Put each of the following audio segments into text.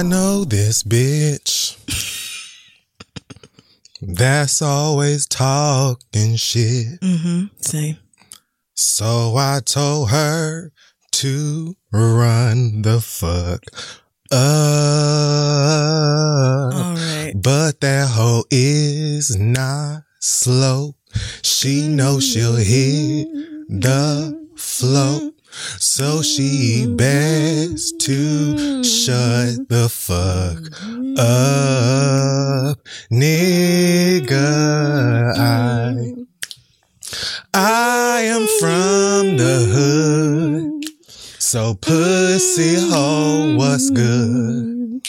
I know this bitch. That's always talking shit. Mm-hmm. Same. So I told her to run the fuck up. All right. But that hoe is not slow. She knows she'll hit the flow. So she best to shut the fuck up, nigga. I, I am from the hood. So pussy hoe, what's good?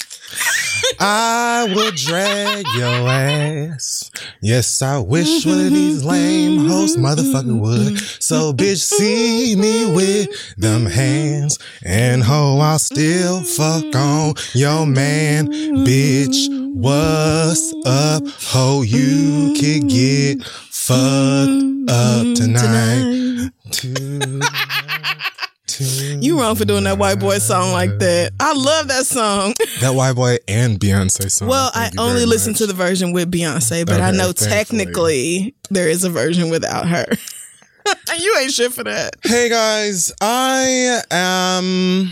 I will drag your ass. Yes, I wish one of these lame hoes motherfucker would. So bitch, see me with them hands. And ho, I'll still fuck on your man. Bitch, what's up? Ho, you could get fucked up tonight. Tonight. You wrong for doing that white boy song like that. I love that song. That white boy and Beyonce song. Well, I Thank only listen much. to the version with Beyonce, but I know thankfully. technically there is a version without her. you ain't shit for that. Hey guys, I am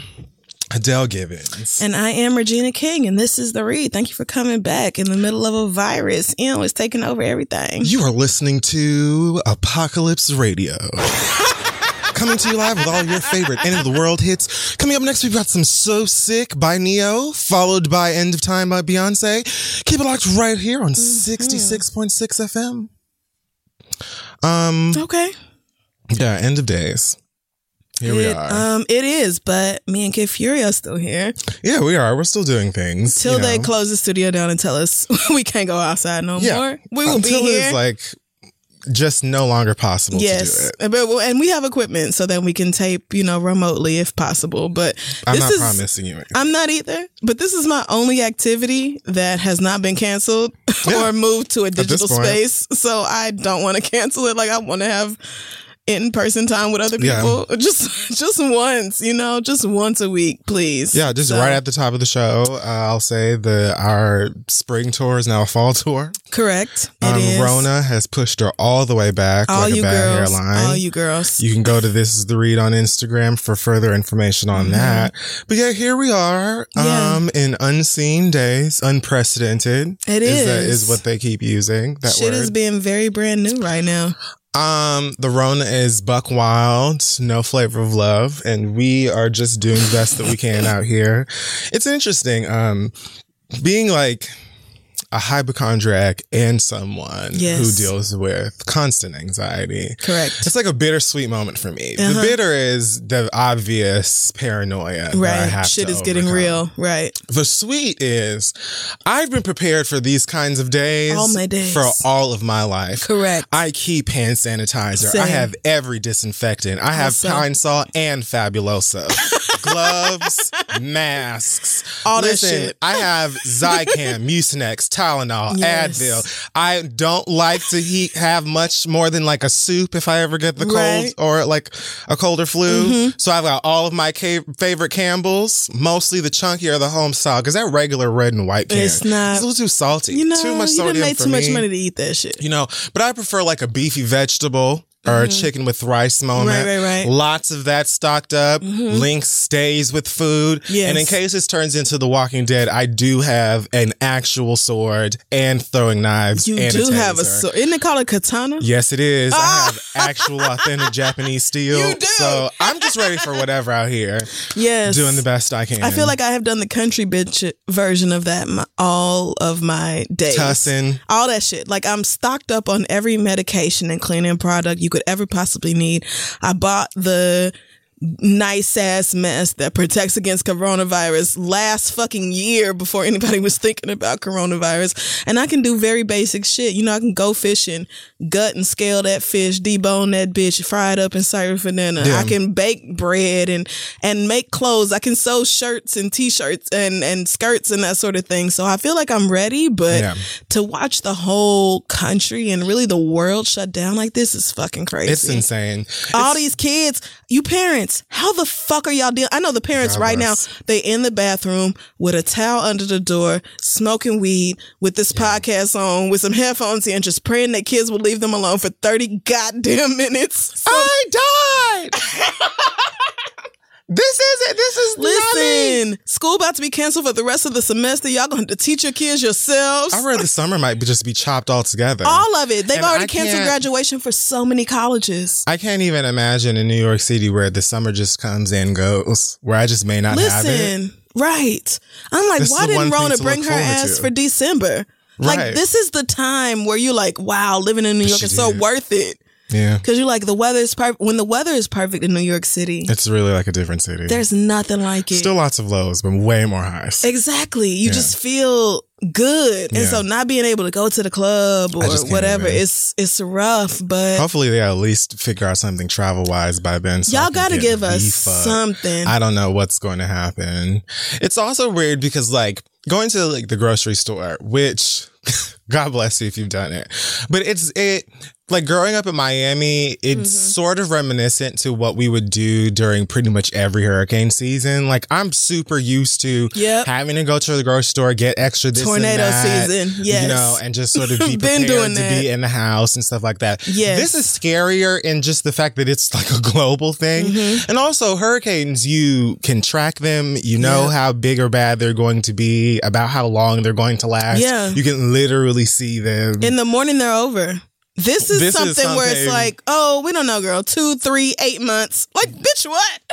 Adele Gibbons. And I am Regina King, and this is The Read. Thank you for coming back in the middle of a virus. You know, it's taking over everything. You are listening to Apocalypse Radio. Coming to you live with all your favorite end of the world hits. Coming up next, we've got some So Sick by Ne-Yo, followed by End of Time by Beyonce. Keep it locked right here on 66.6 FM. Um, Okay. yeah, End of Days. Here we are. Um, it is, but me and Kid Fury are still here. yeah, we are. We're still doing things. Till you they close the studio down and tell us we can't go outside no Yeah. more. We will Until be here. it's like just no longer possible to do yes, it. but and we have equipment so that we can tape, you know, remotely if possible. But I'm not is, promising you anything. I'm not either. But this is my only activity that has not been canceled Yeah. or moved to a digital space. So I don't want to cancel it. Like I want to have in person time with other Yeah. people. Just just once, you know, just once a week, please. Yeah, just So- right at the top of the show, uh, I'll say that our spring tour is now a fall tour. Correct. It Um, is. Rona has pushed her all the way back all like you a bad girls, hairline. all you girls. You can go to This Is The Read on Instagram for further information on that. But yeah, here we are Mm-hmm. Yeah. um, in unseen days, unprecedented. It is. That is. is what they keep using. That Shit word. is being very brand new right now. Um, the Rona is buck wild, no flavor of love, and we are just doing the best that we can out here. It's interesting, um, being like a hypochondriac and someone Yes. who deals with constant anxiety. Correct. It's like a bittersweet moment for me. The Uh-huh. bitter is the obvious paranoia. that I Right. have Shit is getting real. Right. The sweet is I've been prepared for these kinds of days, All my days. for all of my life. Correct. I keep hand sanitizer. I have every disinfectant. I have Also. Pine Sol and Fabuloso. gloves, masks. All that Listen, shit. I have Zicam, Mucinex, Tylenol, Yes. Advil. I don't like to heat have much more than like a soup if I ever get the cold Right. Mm-hmm. or like a cold or flu. So I've got all of my ca- favorite Campbells, mostly the chunky or the home style, because that regular red and white can It's not- it's a little too salty. You know, too much you sodium make for too much money to eat that shit. You know, but I prefer like a beefy vegetable or a chicken with rice moment. Mm-hmm. Right, right, right. Lots of that stocked up. Link stays with food. Yes. And in case this turns into The Walking Dead, I do have an actual sword and throwing knives. You do a have a sword. Isn't it called a katana? Yes, it is. I have actual authentic Japanese steel. You do. So I'm just ready for whatever out here. Yes. Doing the best I can. I feel like I have done the country bitch version of that my, all of my days. Tussin. All that shit. Like I'm stocked up on every medication and cleaning product you could ever possibly need. I bought the nice ass mask that protects against coronavirus last fucking year before anybody was thinking about coronavirus. And I can do very basic shit. You know, I can go fishing, gut and scale that fish, debone that bitch, fry it up and serve for dinner. Yeah. I can bake bread and and make clothes. I can sew shirts and t-shirts and and skirts and that sort of thing. So I feel like I'm ready, but Yeah. to watch the whole country and really the world shut down like this is fucking crazy. It's insane. All these kids, you parents, how the fuck are y'all dealing? I know the parents God right bless. now, they in the bathroom with a towel under the door, smoking weed with this podcast on, with some headphones in, just praying that kids will leave them alone for 30 goddamn minutes. So- I died. this is it. This is not me. Listen, school about to be canceled for the rest of the semester. Y'all going to teach your kids yourselves. I read the summer might be just be chopped altogether. All of it. They've And already I canceled graduation for so many colleges. I can't even imagine in New York City where the summer just comes and goes, where I just may not have it. Listen, right. I'm like, This why didn't thing Rona bring her ass to. for December? Like, Right. this is the time where you're like, wow, living in New York she is so worth it. Yeah. Because you're like, the weather is perfect. When the weather is perfect in New York City, It's really like a different city. there's nothing like it. Still lots of lows, but way more highs. Exactly. You just feel good. And Yeah. so not being able to go to the club or I just can't whatever, it's it's rough. But Hopefully they at least figure out something travel wise by then. so y'all gotta give us something. I don't know what's going to happen. It's also weird because like going to like the grocery store, which God bless you if you've done it. But it's it like growing up in Miami, it's Mm-hmm. sort of reminiscent to what we would do during pretty much every hurricane season. Like I'm super used to Yep. having to go to the grocery store, get extra this and Tornado that, season, yes. You know, and just sort of be prepared to that. be in the house and stuff like that. Yes. This is scarier in just the fact that it's like a global thing. Mm-hmm. And also hurricanes, you can track them. You know Yeah. how big or bad they're going to be, about how long they're going to last. Yeah. You can literally see them. in the morning they're over. This is, This is something, where it's like, oh, we don't know, girl. Two, three, eight months. Like, bitch, what?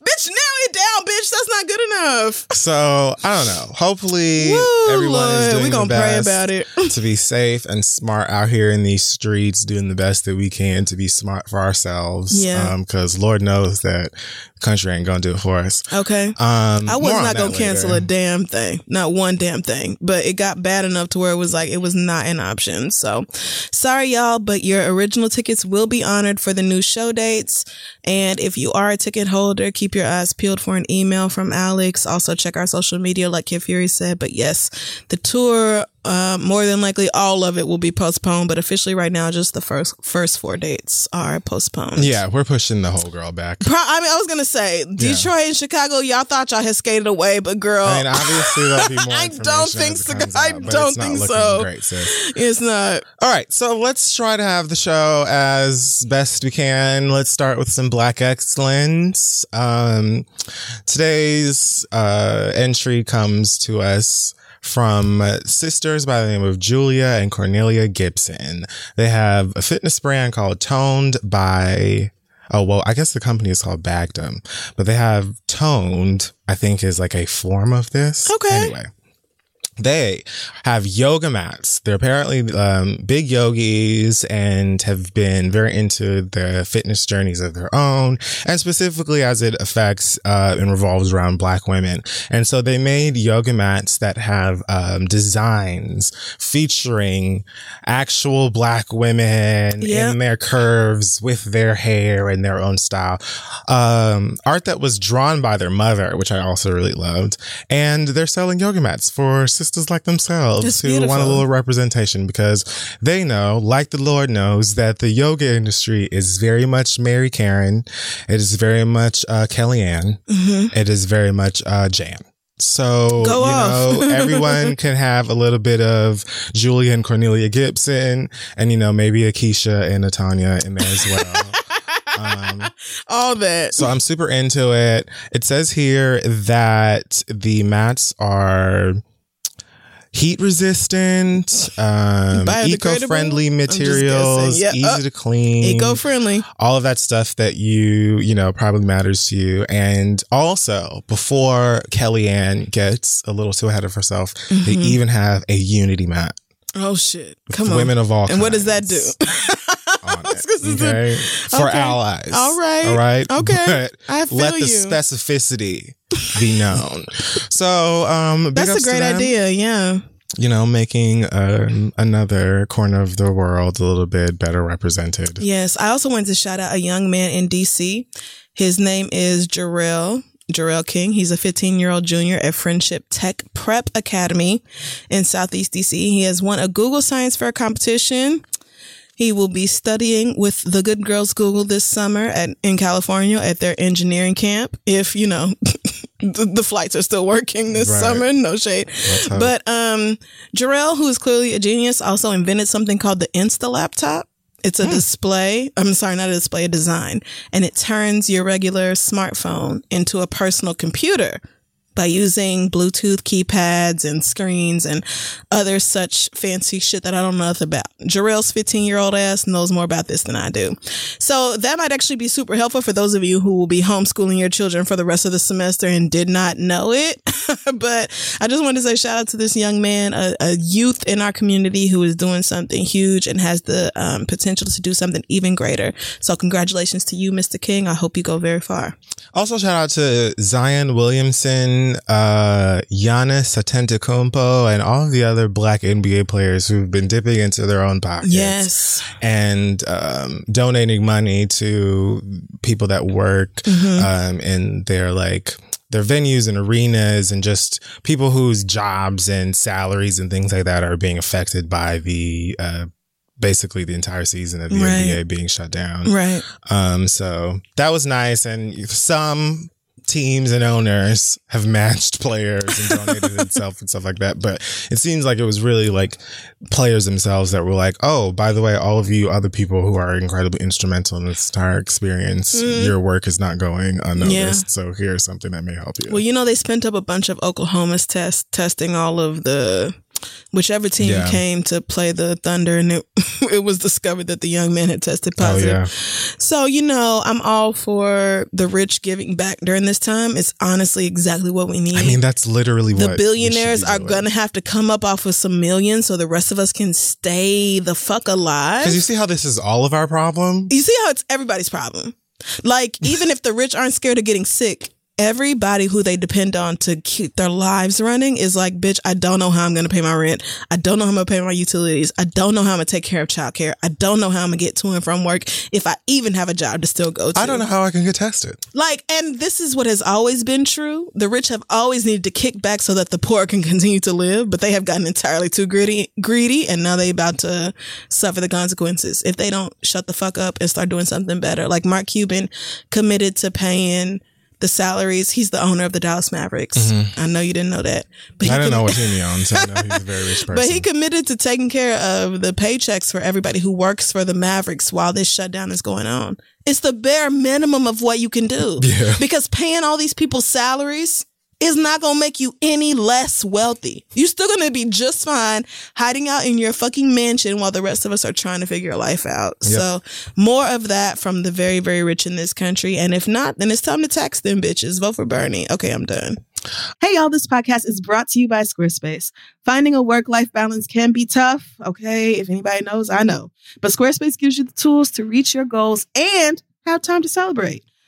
bitch, narrow it down, bitch. That's not good enough. so I don't know. Hopefully Woo, everyone is doing we the gonna pray about it. to be safe and smart out here in these streets, doing the best that we can to be smart for ourselves. Yeah. Because Lord knows that the country ain't gonna do it for us. Okay. Um, I was not gonna cancel later. a damn thing, not one damn thing. But it got bad enough to where it was like it was not an option. So, sorry y'all, but your original tickets will be honored for the new show dates. And if you are a ticket holder, keep your eyes peeled for an email from Alex. Also, check our social media, like Kid Fury said. But yes, the tour. Uh, more than likely, all of it will be postponed, but officially, right now, just the first first four dates are postponed. Yeah, we're pushing the whole girl back. Pro- I mean, I was gonna say Detroit and Chicago. Y'all thought y'all had skated away, but girl, I mean, obviously there'll be more. I don't think so. comes I don't think so. Great, sis. it's not. All right, so let's try to have the show as best we can. Let's start with some Black excellence. Um, today's uh, entry comes to us from sisters by the name of Julia and Cornelia Gibson. They have a fitness brand called Toned by. Oh, well, I guess the company is called Bagdom, but they have Toned, I think is like a form of this. Okay. Anyway. They have yoga mats. They're apparently um, big yogis and have been very into the fitness journeys of their own, and specifically as it affects uh, and revolves around Black women. And so they made yoga mats that have um, designs featuring actual Black women Yep. in their curves with their hair and their own style. Um, art that was drawn by their mother, which I also really loved. And they're selling yoga mats for sisters like themselves who want a little representation because they know, like the Lord knows, that the yoga industry is very much Mary Karen. It is very much uh, Kellyanne. It is very much uh, Jan. So, Mm-hmm. Go you off. know, everyone can have a little bit of Julia and Cornelia Gibson and, you know, maybe a Keisha and a Tanya in there as well. um, All that. so I'm super into it. It says here that the mats are heat resistant, um, eco-friendly materials. Yeah, easy uh, to clean, Eco friendly. all of that stuff that you, you know, probably matters to you. And also before Kellyanne gets a little too ahead of herself, they even have a unity mat. Oh shit. Mm-hmm. Come on. Women of all and what does that do? on it, This is a- okay? For okay. allies. All right. All right. Okay. But I feel let the you. specificity be known. so, um, That's a great idea. Yeah. You know, making um, another corner of the world a little bit better represented. Yes. I also wanted to shout out a young man in DC. His name is Jarrell. Jarrell King. He's a 15 year old junior at Friendship Tech Prep Academy in Southeast DC. He has won a Google Science Fair competition. He will be studying with the Good Girls Google this summer at, in California at their engineering camp. If, you know, the, the flights are still working this Right. summer, no shade. But, um, Jarrell, who is clearly a genius, also invented something called the Insta laptop. It's Hmm. a display. I'm sorry, not a display, a design. And it turns your regular smartphone into a personal computer by using Bluetooth keypads and screens and other such fancy shit that I don't know nothing about. Jarrell's 15 year old ass knows more about this than I do. So that might actually be super helpful for those of you who will be homeschooling your children for the rest of the semester and did not know it. but I just wanted to say shout out to this young man, a, a youth in our community who is doing something huge and has the um, potential to do something even greater. So congratulations to you, Mr. King. I hope you go very far. Also, shout out to Zion Williamson, uh, Giannis Antetokounmpo, and all of the other Black NBA players who've been dipping into their own pockets. Yes. and um, donating money to people that work Mm-hmm. um, in their like their venues and arenas and just people whose jobs and salaries and things like that are being affected by the uh, basically the entire season of the Right. NBA being shut down. Right. Um, so that was nice, and some teams and owners have matched players and donated itself and stuff like that. But it seems like it was really like players themselves that were like, "Oh, by the way, all of you other people who are incredibly instrumental in this entire experience, mm-hmm. your work is not going unnoticed. So here's something that may help you." Well, you know, they spent up a bunch of Oklahoma's test testing all of the whichever team Yeah. came to play the Thunder, and it it was discovered that the young man had tested oh positive. yeah, So you know, I'm all for the rich giving back during this time. It's honestly exactly what we need. I mean that's literally the billionaires are gonna have to come up off with some millions, so the rest of us can stay the fuck alive. Because you see how this is all of our problem. You see how it's everybody's problem. Like, even if the rich aren't scared of getting sick, everybody who they depend on to keep their lives running is like, bitch, I don't know how I'm going to pay my rent. I don't know how I'm going to pay my utilities. I don't know how I'm going to take care of childcare. I don't know how I'm going to get to and from work if I even have a job to still go to. I don't know how I can get tested. Like, and this is what has always been true. The rich have always needed to kick back so that the poor can continue to live, but they have gotten entirely too greedy, greedy, and now they about to suffer the consequences if they don't shut the fuck up and start doing something better. Like Mark Cuban committed to paying the salaries. He's the owner of the Dallas Mavericks. Mm-hmm. I know you didn't know that, but he I don't commi- know what team he owns. I know he's a very rich person. but he committed to taking care of the paychecks for everybody who works for the Mavericks while this shutdown is going on. It's the bare minimum of what you can do. Yeah. Because paying all these people's salaries is not going to make you any less wealthy. You're still going to be just fine hiding out in your fucking mansion while the rest of us are trying to figure life out. So, more of that from the very, very rich in this country. And if not, then it's time to tax them bitches. Vote for Bernie. Okay, I'm done. Hey, y'all, this podcast is brought to you by Squarespace. Finding a work life balance can be tough. Okay. If anybody knows, I know. But Squarespace gives you the tools to reach your goals and have time to celebrate.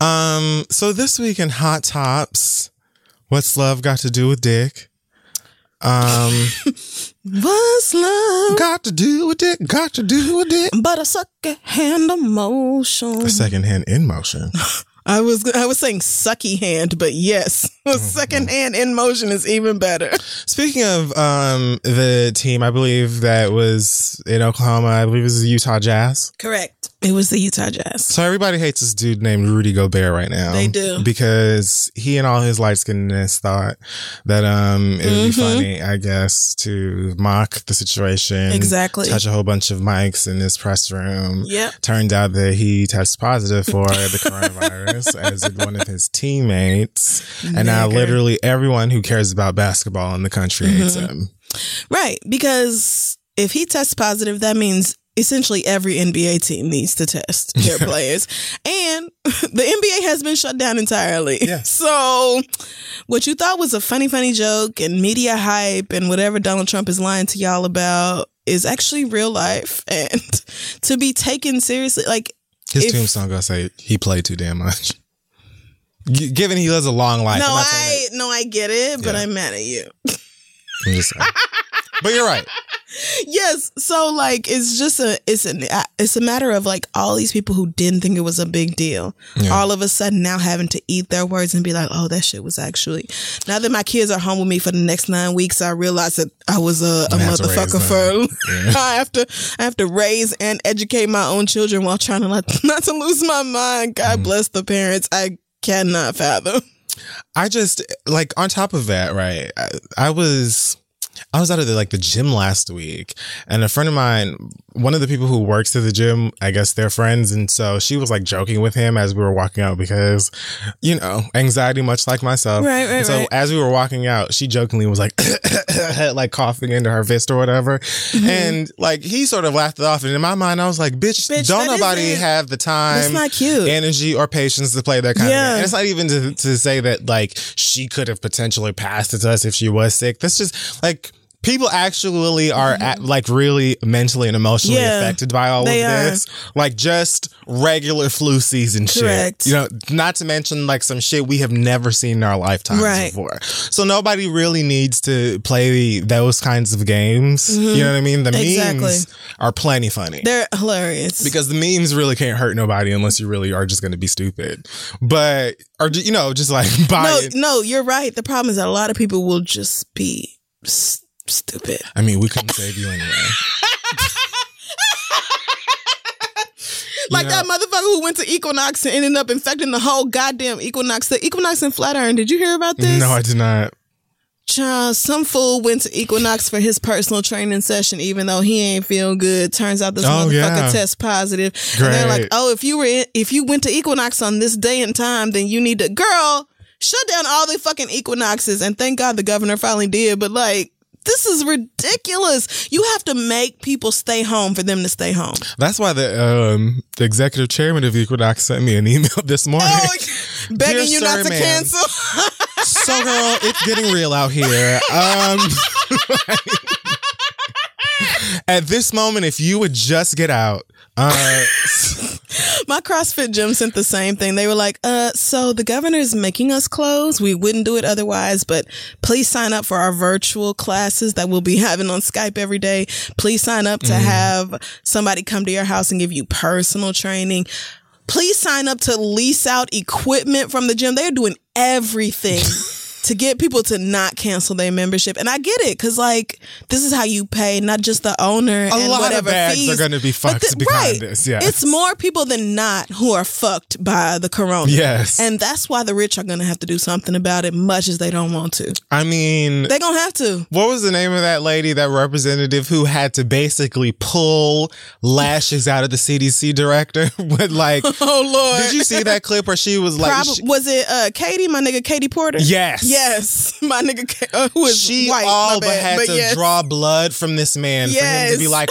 Um, so this week in Hot Tops, what's love got to do with dick? Um, What's love? got to do with dick, got to do with dick. But a second hand emotion. A second hand in motion. I was I was saying sucky hand, but yes, a second hand in motion is even better. Speaking of um the team, I believe that was in Oklahoma. I believe it was the Utah Jazz. Correct. It was the Utah Jazz. So everybody hates this dude named Rudy Gobert right now. They do. because he and all his light skinnedness thought that um it would Mhm. be funny, I guess, to mock the situation. Exactly. Touch a whole bunch of mics in this press room. Yep. Turned out that he tested positive for the coronavirus as one of his teammates. And now literally everyone who cares about basketball in the country hates Mhm. him. Right, because if he tests positive, that means essentially every NBA team needs to test their players. And the NBA has been shut down entirely. Yeah. So what you thought was a funny, funny joke and media hype and whatever Donald Trump is lying to y'all about is actually real life and to be taken seriously. Like, His If- tombstone gonna say he played too damn much. G- Given he lives a long life, no, I'm not saying I, no, I get it, but Yeah. I'm mad at you. That. I'm just saying. but you're right. yes so like it's just a it's an it's a matter of like all these people who didn't think it was a big deal Yeah. all of a sudden now having to eat their words and be like oh that shit was actually now that my kids are home with me for the next nine weeks i realize that i was a, a You have to raise motherfucker for Yeah. i have to i have to raise and educate my own children while trying to not, not to lose my mind god Mm-hmm. bless the parents i cannot fathom I just like on top of that, right? I, I was I was out of the like the gym last week, and a friend of mine, one of the people who works at the gym, I guess they're friends, and so she was like joking with him as we were walking out because, you know, anxiety, much like myself. Right, right, And so right. as we were walking out, she jokingly was like, like coughing into her fist or whatever, Mm-hmm. and like he sort of laughed it off, and in my mind, I was like, bitch, Bitch, don't nobody have the time that's not cute energy or patience to play that kind Yeah. of game. And it's not even to, to say that like she could have potentially passed it to us if she was sick. That's just like people actually are at, like really mentally and emotionally Yeah, affected by all of are. this. Like just regular flu season Correct. shit. You know, not to mention like some shit we have never seen in our lifetimes Right. before. So nobody really needs to play those kinds of games. You know what I mean? The Mm-hmm. Exactly. memes are plenty funny. They're hilarious. because the memes really can't hurt nobody unless you really are just going to be stupid. But or you know, just like buy no, it. no, you're right. The problem is that a lot of people will just be s- stupid. I mean, we couldn't save you anyway. Like know- that motherfucker who went to Equinox and ended up infecting the whole goddamn Equinox. The Equinox in Flatiron. Did you hear about this? No, I did not. Child, some fool went to Equinox for his personal training session, even though he ain't feeling good. Turns out this Oh, motherfucker yeah. test positive. And they're like, oh, if you were in, if you went to Equinox on this day and time, then you need to, girl, shut down all the fucking Equinoxes. And thank God the governor finally did. But like, this is ridiculous. You have to make people stay home for them to stay home. That's why the um the executive chairman of Equinox sent me an email this morning. Oh, begging you not to ma'am. cancel. so girl, it's getting real out here. Um At this moment, if you would just get out, uh, My CrossFit gym sent the same thing. They were like, uh, so the governor's making us close. We wouldn't do it otherwise, but please sign up for our virtual classes that we'll be having on Skype every day. Please sign up to have somebody come to your house and give you personal training. Please sign up to lease out equipment from the gym. They're doing everything. To get people to not cancel their membership, and I get it, cause like this is how you pay, not just the owner A and lot of whatever bags are gonna be But fucked behind this, yes. it's more people than not who are fucked by the corona. Yes. And that's why the rich are going to have to do something about it, much as they don't want to. I mean, They're going to have to. what was the name of that lady, that representative who had to basically pull lashes out of the CDC director? With like, Oh, Lord. did you see that clip where she was like, Prob- she, was it uh, Katie, my nigga Katie Porter? Yes. Yes. My nigga, uh, who is she white. all but had but to yes. draw blood from this man for him to be like,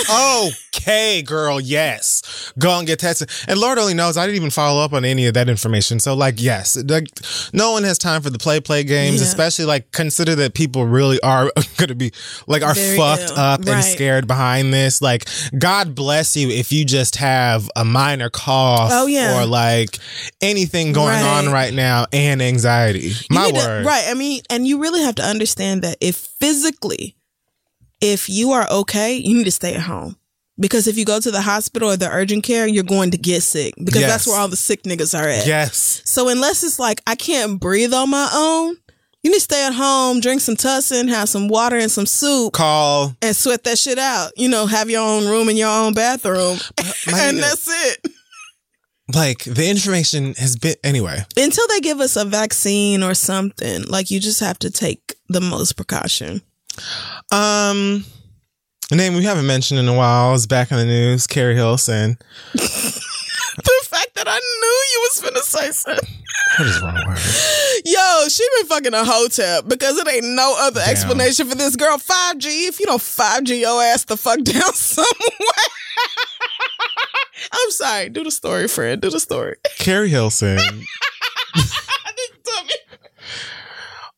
okay, girl, yes, go and get tested. And Lord only knows, I didn't even follow up on any of that information. So, like, yes, like, no one has time for the play play games, Yeah. especially like consider that people really are going to be like are Very fucked ill. up and scared behind this. Like, God bless you if you just have a minor cough Oh, yeah. or like anything going Right. on right now and anxiety. My to- word. right. I mean, and you really have to understand that if physically, if you are okay, you need to stay at home. Because if you go to the hospital or the urgent care, you're going to get sick because Yes. that's where all the sick niggas are at. Yes. So unless it's like I can't breathe on my own, you need to stay at home, drink some tussin, have some water and some soup, Call and sweat that shit out. You know, have your own room and your own bathroom, uh, my and nigga- that's it. Like the information has been anyway. Until they give us a vaccine or something, like you just have to take the most precaution. Um, a name we haven't mentioned in a while is back in the news. Keri Hilson. The fact that I knew you was gonna say something. What is wrong with her? Yo, she been fucking a hotel because it ain't no other Damn. explanation for this girl. 5G, if you don't 5G your ass the fuck down somewhere. I'm sorry. Do the story, friend. Do the story. Keri Hilson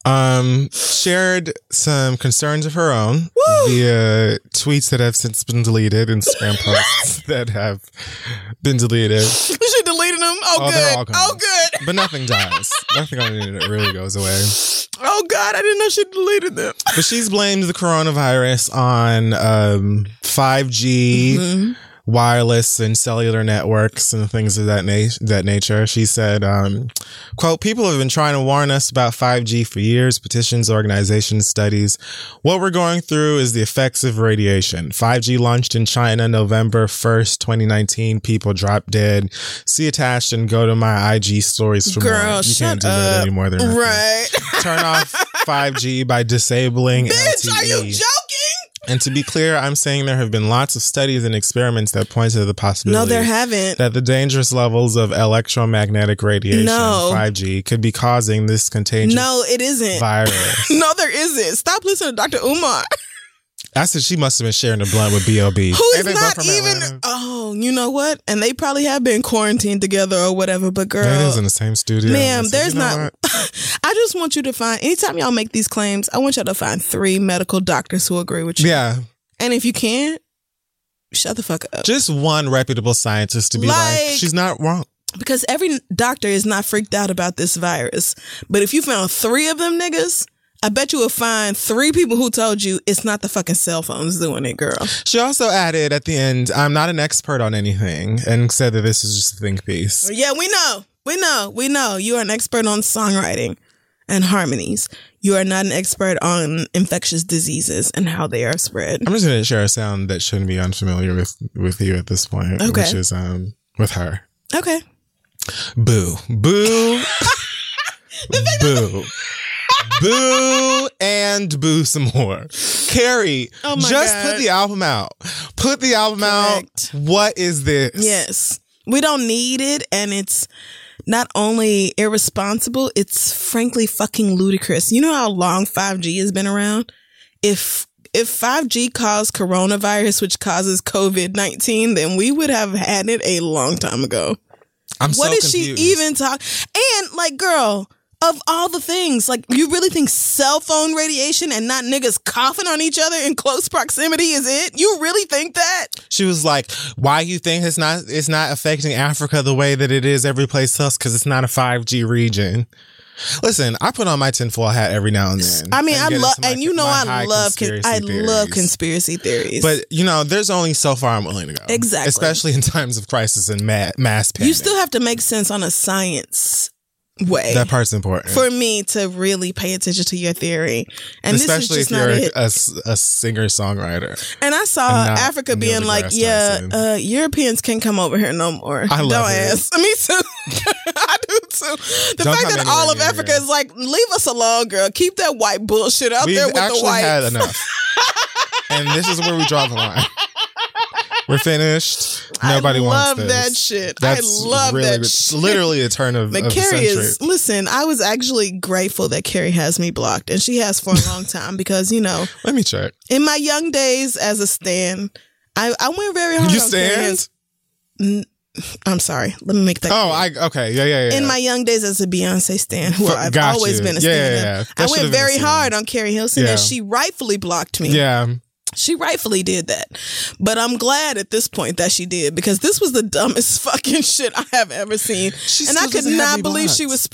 um shared some concerns of her own via tweets that have since been deleted and spam posts that have been deleted. She deleted them. Oh, Oh, good. Oh, good. But nothing dies. nothing on the internet really goes away. Oh, God. I didn't know she deleted them. But she's blamed the coronavirus on um, 5G, Mm-hmm. Wireless, and cellular networks and things of that na- that nature. She said, um, "quote People have been trying to warn us about 5G for years. Petitions, organizations, studies. What we're going through is the effects of radiation. 5G launched in China November 1st, 2019. People dropped dead. See attached and go to my IG stories for more. Girl, You shut can't do up. that anymore. Right. turn off 5G by disabling Bitch, LTE. are you joking? And to be clear, I'm saying there have been lots of studies and experiments that point to the possibility No, there haven't. that the dangerous levels of electromagnetic radiation, No. 5G, could be causing this contagious No, it isn't. virus. No, there isn't. Stop listening to Dr. Umar. I said she must have been sharing a blunt with B.O.B. Who is Ain't they both not from even? Atlanta? Oh, you know what? And they probably have been quarantined together or whatever. But girl, They is in the same studio. Ma'am, said, there's you know not. I just want you to find. Anytime y'all make these claims, I want y'all to find three medical doctors who agree with you. Yeah, And if you can't, shut the fuck up. just one reputable scientist to be like, Like- she's not wrong. Because every doctor is not freaked out about this virus. But if you found three of them niggas, I bet you will find three people who told you it's not the fucking cell phones doing it, girl. She also added at the end, "I'm not an expert on anything," and said that this is just a think piece. Yeah, we know. We know. We know. You are an expert on songwriting and harmonies. You are not an expert on infectious diseases and how they are spread. I'm just going to share a sound that shouldn't be unfamiliar with with you at this point, Okay. which is um with her. Okay. Boo. Boo. boo. Boo and boo some more. Keri, Oh just God. put the album out. Put the album Correct. out. What is this? Yes. We don't need it and it's not only irresponsible, it's frankly fucking ludicrous. You know how long 5G has been around? If if 5G caused coronavirus, which causes COVID 19, then we would have had it a long time ago. I'm What so is she even talking? And like, girl, of all the things, like, you really think cell phone radiation and not niggas coughing on each other in close proximity is it? You really think that? She was like, "Why you think it's not it's not affecting Africa the way that it is every place else? Because it's not a 5G region." Listen, I put on my tinfoil hat every now and then. I mean, I love, and you know, I love, con- I love conspiracy theories. But you know, there's only so far I'm willing to go. Exactly. especially in times of crisis and ma- mass panic. you still have to make sense on a science way that part's important. for me to really pay attention to your theory. And especially this is just if not you're a a, a singer songwriter. And I saw and Africa being like, yeah, uh, Europeans can't come over here no more. I love Don't it. ask. Me too. I do too. The Don't fact that all of Africa is like, leave us alone, girl. Keep that white bullshit out We've there with the actually white. had enough, and this is where we draw the line. We're finished. Nobody wants to. I wants love this. that shit. That's I love really, that shit. literally a turn of, But of the Keri is listen. I was actually grateful that Keri has me blocked, and she has for a long time because you know, Let me check. in my young days as a stan, I I went very hard. You on Keri. stand? I'm sorry. Let me make that. Oh, clear. I okay. Yeah, yeah, yeah. in my young days as a Beyonce stan, who Fu- I've always you. been a Yeah, stan, yeah, of, yeah. I went very hard on Keri Hilson, Yeah. and she rightfully blocked me. yeah. She rightfully did that. But I'm glad at this point that she did because this was the dumbest fucking shit I have ever seen. She and I could not believe she was.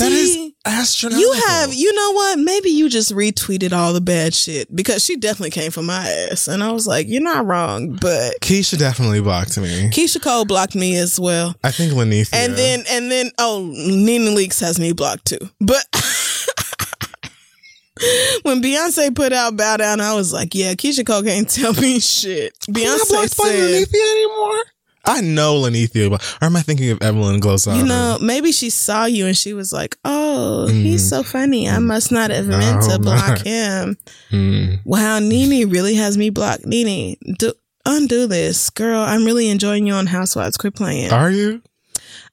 That is See, astronomical. you have, you know what? Maybe you just retweeted all the bad shit because she definitely came for my ass. And I was like, you're not wrong, but Keyshia definitely blocked me. Keyshia Cole blocked me as well. I think Lenithia. And then, and then, oh, NeNe Leakes has me blocked too. But when Beyonce put out Bow Down, I was like, yeah, Keyshia Cole can't tell me shit. I'm not Beyonce blocked by said, anymore. I know Lenithia, but or am I thinking of Evelyn Glossamer? you know, maybe she saw you and she was like, oh, he's so funny. I must not have meant Mm. To block not. him. Mm. Wow, Nene really has me blocked. Nene, do, undo this. Girl, I'm really enjoying you on Housewives. Quit playing. Are you?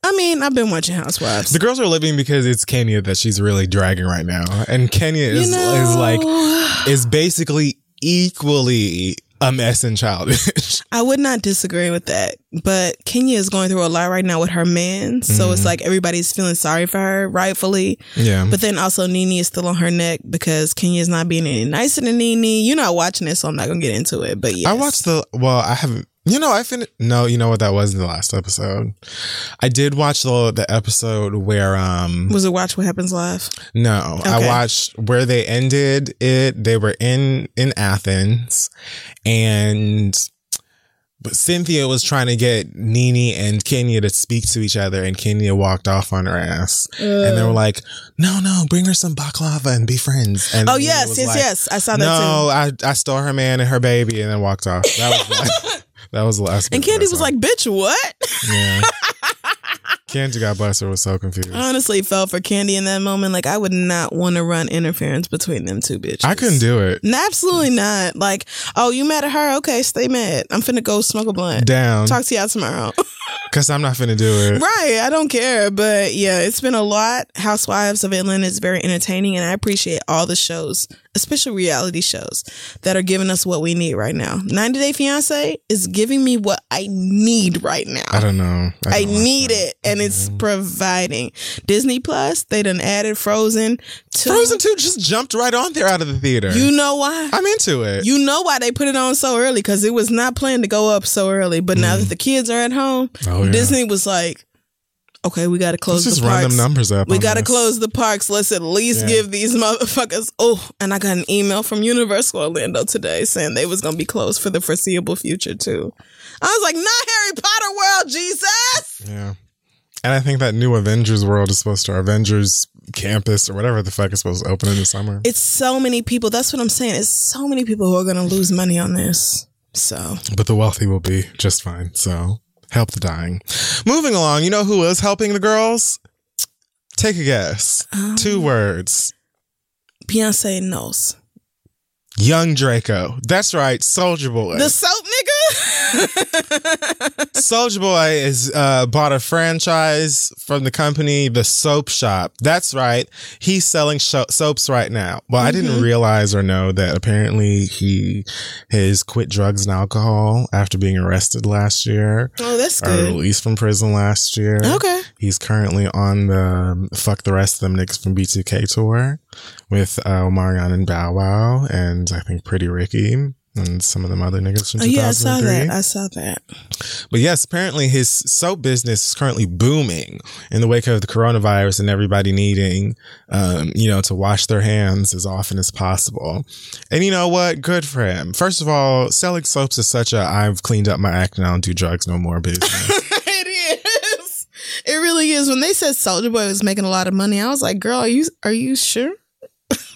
I mean, I've been watching Housewives. The girls are living because it's Kenya that she's really dragging right now, and Kenya is You know- is like is basically equally a mess and childish. I would not disagree with that, but Kenya is going through a lot right now with her man. So it's mm-hmm. like everybody's feeling sorry for her, rightfully. yeah, But then also NeNe is still on her neck because Kenya is not being any nicer than NeNe. You're not watching it, so I'm not gonna get into it. But yeah, I watched the. Well, I haven't. You know, I finished. No, you know what that was in the last episode. I did watch the the episode where um Was it Watch What Happens Live? No, I watched where they ended it. They were in in Athens, and but Cynthia was trying to get NeNe and Kenya to speak to each other, and Kenya walked off on her ass. and they were like, "No, no, bring her some baklava and be friends." And Oh yes, yes, like, yes. I saw that No, I I stole her man and her baby, and then walked off. That was that was the last. And Kandi was like, "Bitch, what?" "Yeah." Kandi, God bless her, was so confused. I Honestly, felt for Kandi in that moment. Like I would not want to run interference between them two bitches. I couldn't do it. No, Absolutely not. Like, oh, you mad at her? Okay, stay mad. I'm finna go smoke a blunt. Down, Talk to y'all tomorrow. because I'm not finna do it. right. I don't care. But yeah, it's been a lot. Housewives of Atlanta is very entertaining, and I appreciate all the shows especially reality shows that are giving us what we need right now. 90 Day Fiance is giving me what I need right now. I don't know. I don't like need that. it, and it's providing. Disney Plus, they done added Frozen. To, Frozen 2 just jumped right on there out of the theater. You know why? I'm into it. You know why they put it on so early because it was not planned to go up so early. But now that the kids are at home, Mm. Oh, yeah. Disney was like, "Okay, we got to close Let's just run parks. them numbers up. we got to close the parks. Let's at least Yeah. give these motherfuckers." Oh, and I got an email from Universal Orlando today saying they was gonna be closed for the foreseeable future too. I was like, "Not Harry Potter world, Jesus." Yeah. And I think that new Avengers world is supposed to, Avengers campus or whatever the fuck is supposed to open in the summer. It's so many people. That's what I'm saying. It's so many people who are gonna lose money on this. So but the wealthy will be just fine. So help the dying. Moving along, you know who is helping the girls? Take a guess. Um, Two words. Beyonce knows Young Draco. That's right, Soulja Boy. the soap nigga. Soulja Boy is uh, bought a franchise from the company, the Soap Shop. That's right. He's selling sho- soaps right now. Well, I Mm-hmm. didn't realize or know that apparently he has quit drugs and alcohol after being arrested last year. oh, that's good. released from prison last year. Okay. He's currently on the um, Fuck the Rest of Them Niggas from B2K tour with uh, Omarion and Bow Wow and I think Pretty Ricky and some of them other niggas from Oh, yeah, I saw 2003. that. I saw that. But yes, apparently his soap business is currently booming in the wake of the coronavirus and everybody needing, um, you know, to wash their hands as often as possible. And you know what? Good for him. First of all, selling soaps is such a I've cleaned up my act and I don't do drugs no more business. it is. It really is. When they said Soulja Boy was making a lot of money, I was like, "Girl, are you are you sure?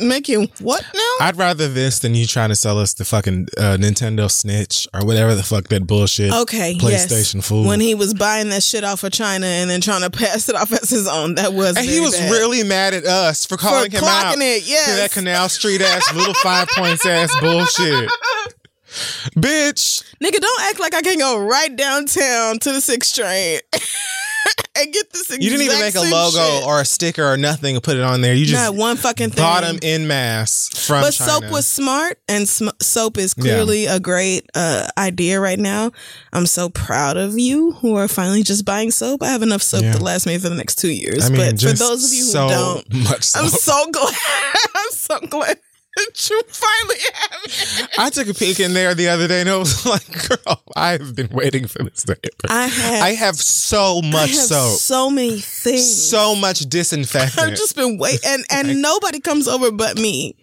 making what now?" I'd rather this than you trying to sell us the fucking uh, Nintendo Snitch or whatever the fuck that bullshit. Okay, PlayStation yes. fool. When he was buying that shit off of China and then trying to pass it off as his own, that was and he was bad. really mad at us for calling him out. it, yes. That Canal Street ass little five points ass bullshit. Bitch. nigga. Don't act like I can go right downtown to the sixth train and get this. You didn't even make a logo shit. or a sticker or nothing and put it on there. You just not one fucking thing. bought them in mass from But China. soap was smart, and sm- soap is clearly a great uh, idea right now. I'm so proud of you who are finally just buying soap. I have enough soap Yeah. to last me for the next two years. I mean, but for those of you who so don't. I'm so glad. I'm so glad that you finally have it. I took a peek in there the other day and I was like, girl, I've been waiting for this day. I have. I have so much have soap. so many things. so much disinfectant. I've just been waiting, and and nobody comes over but me.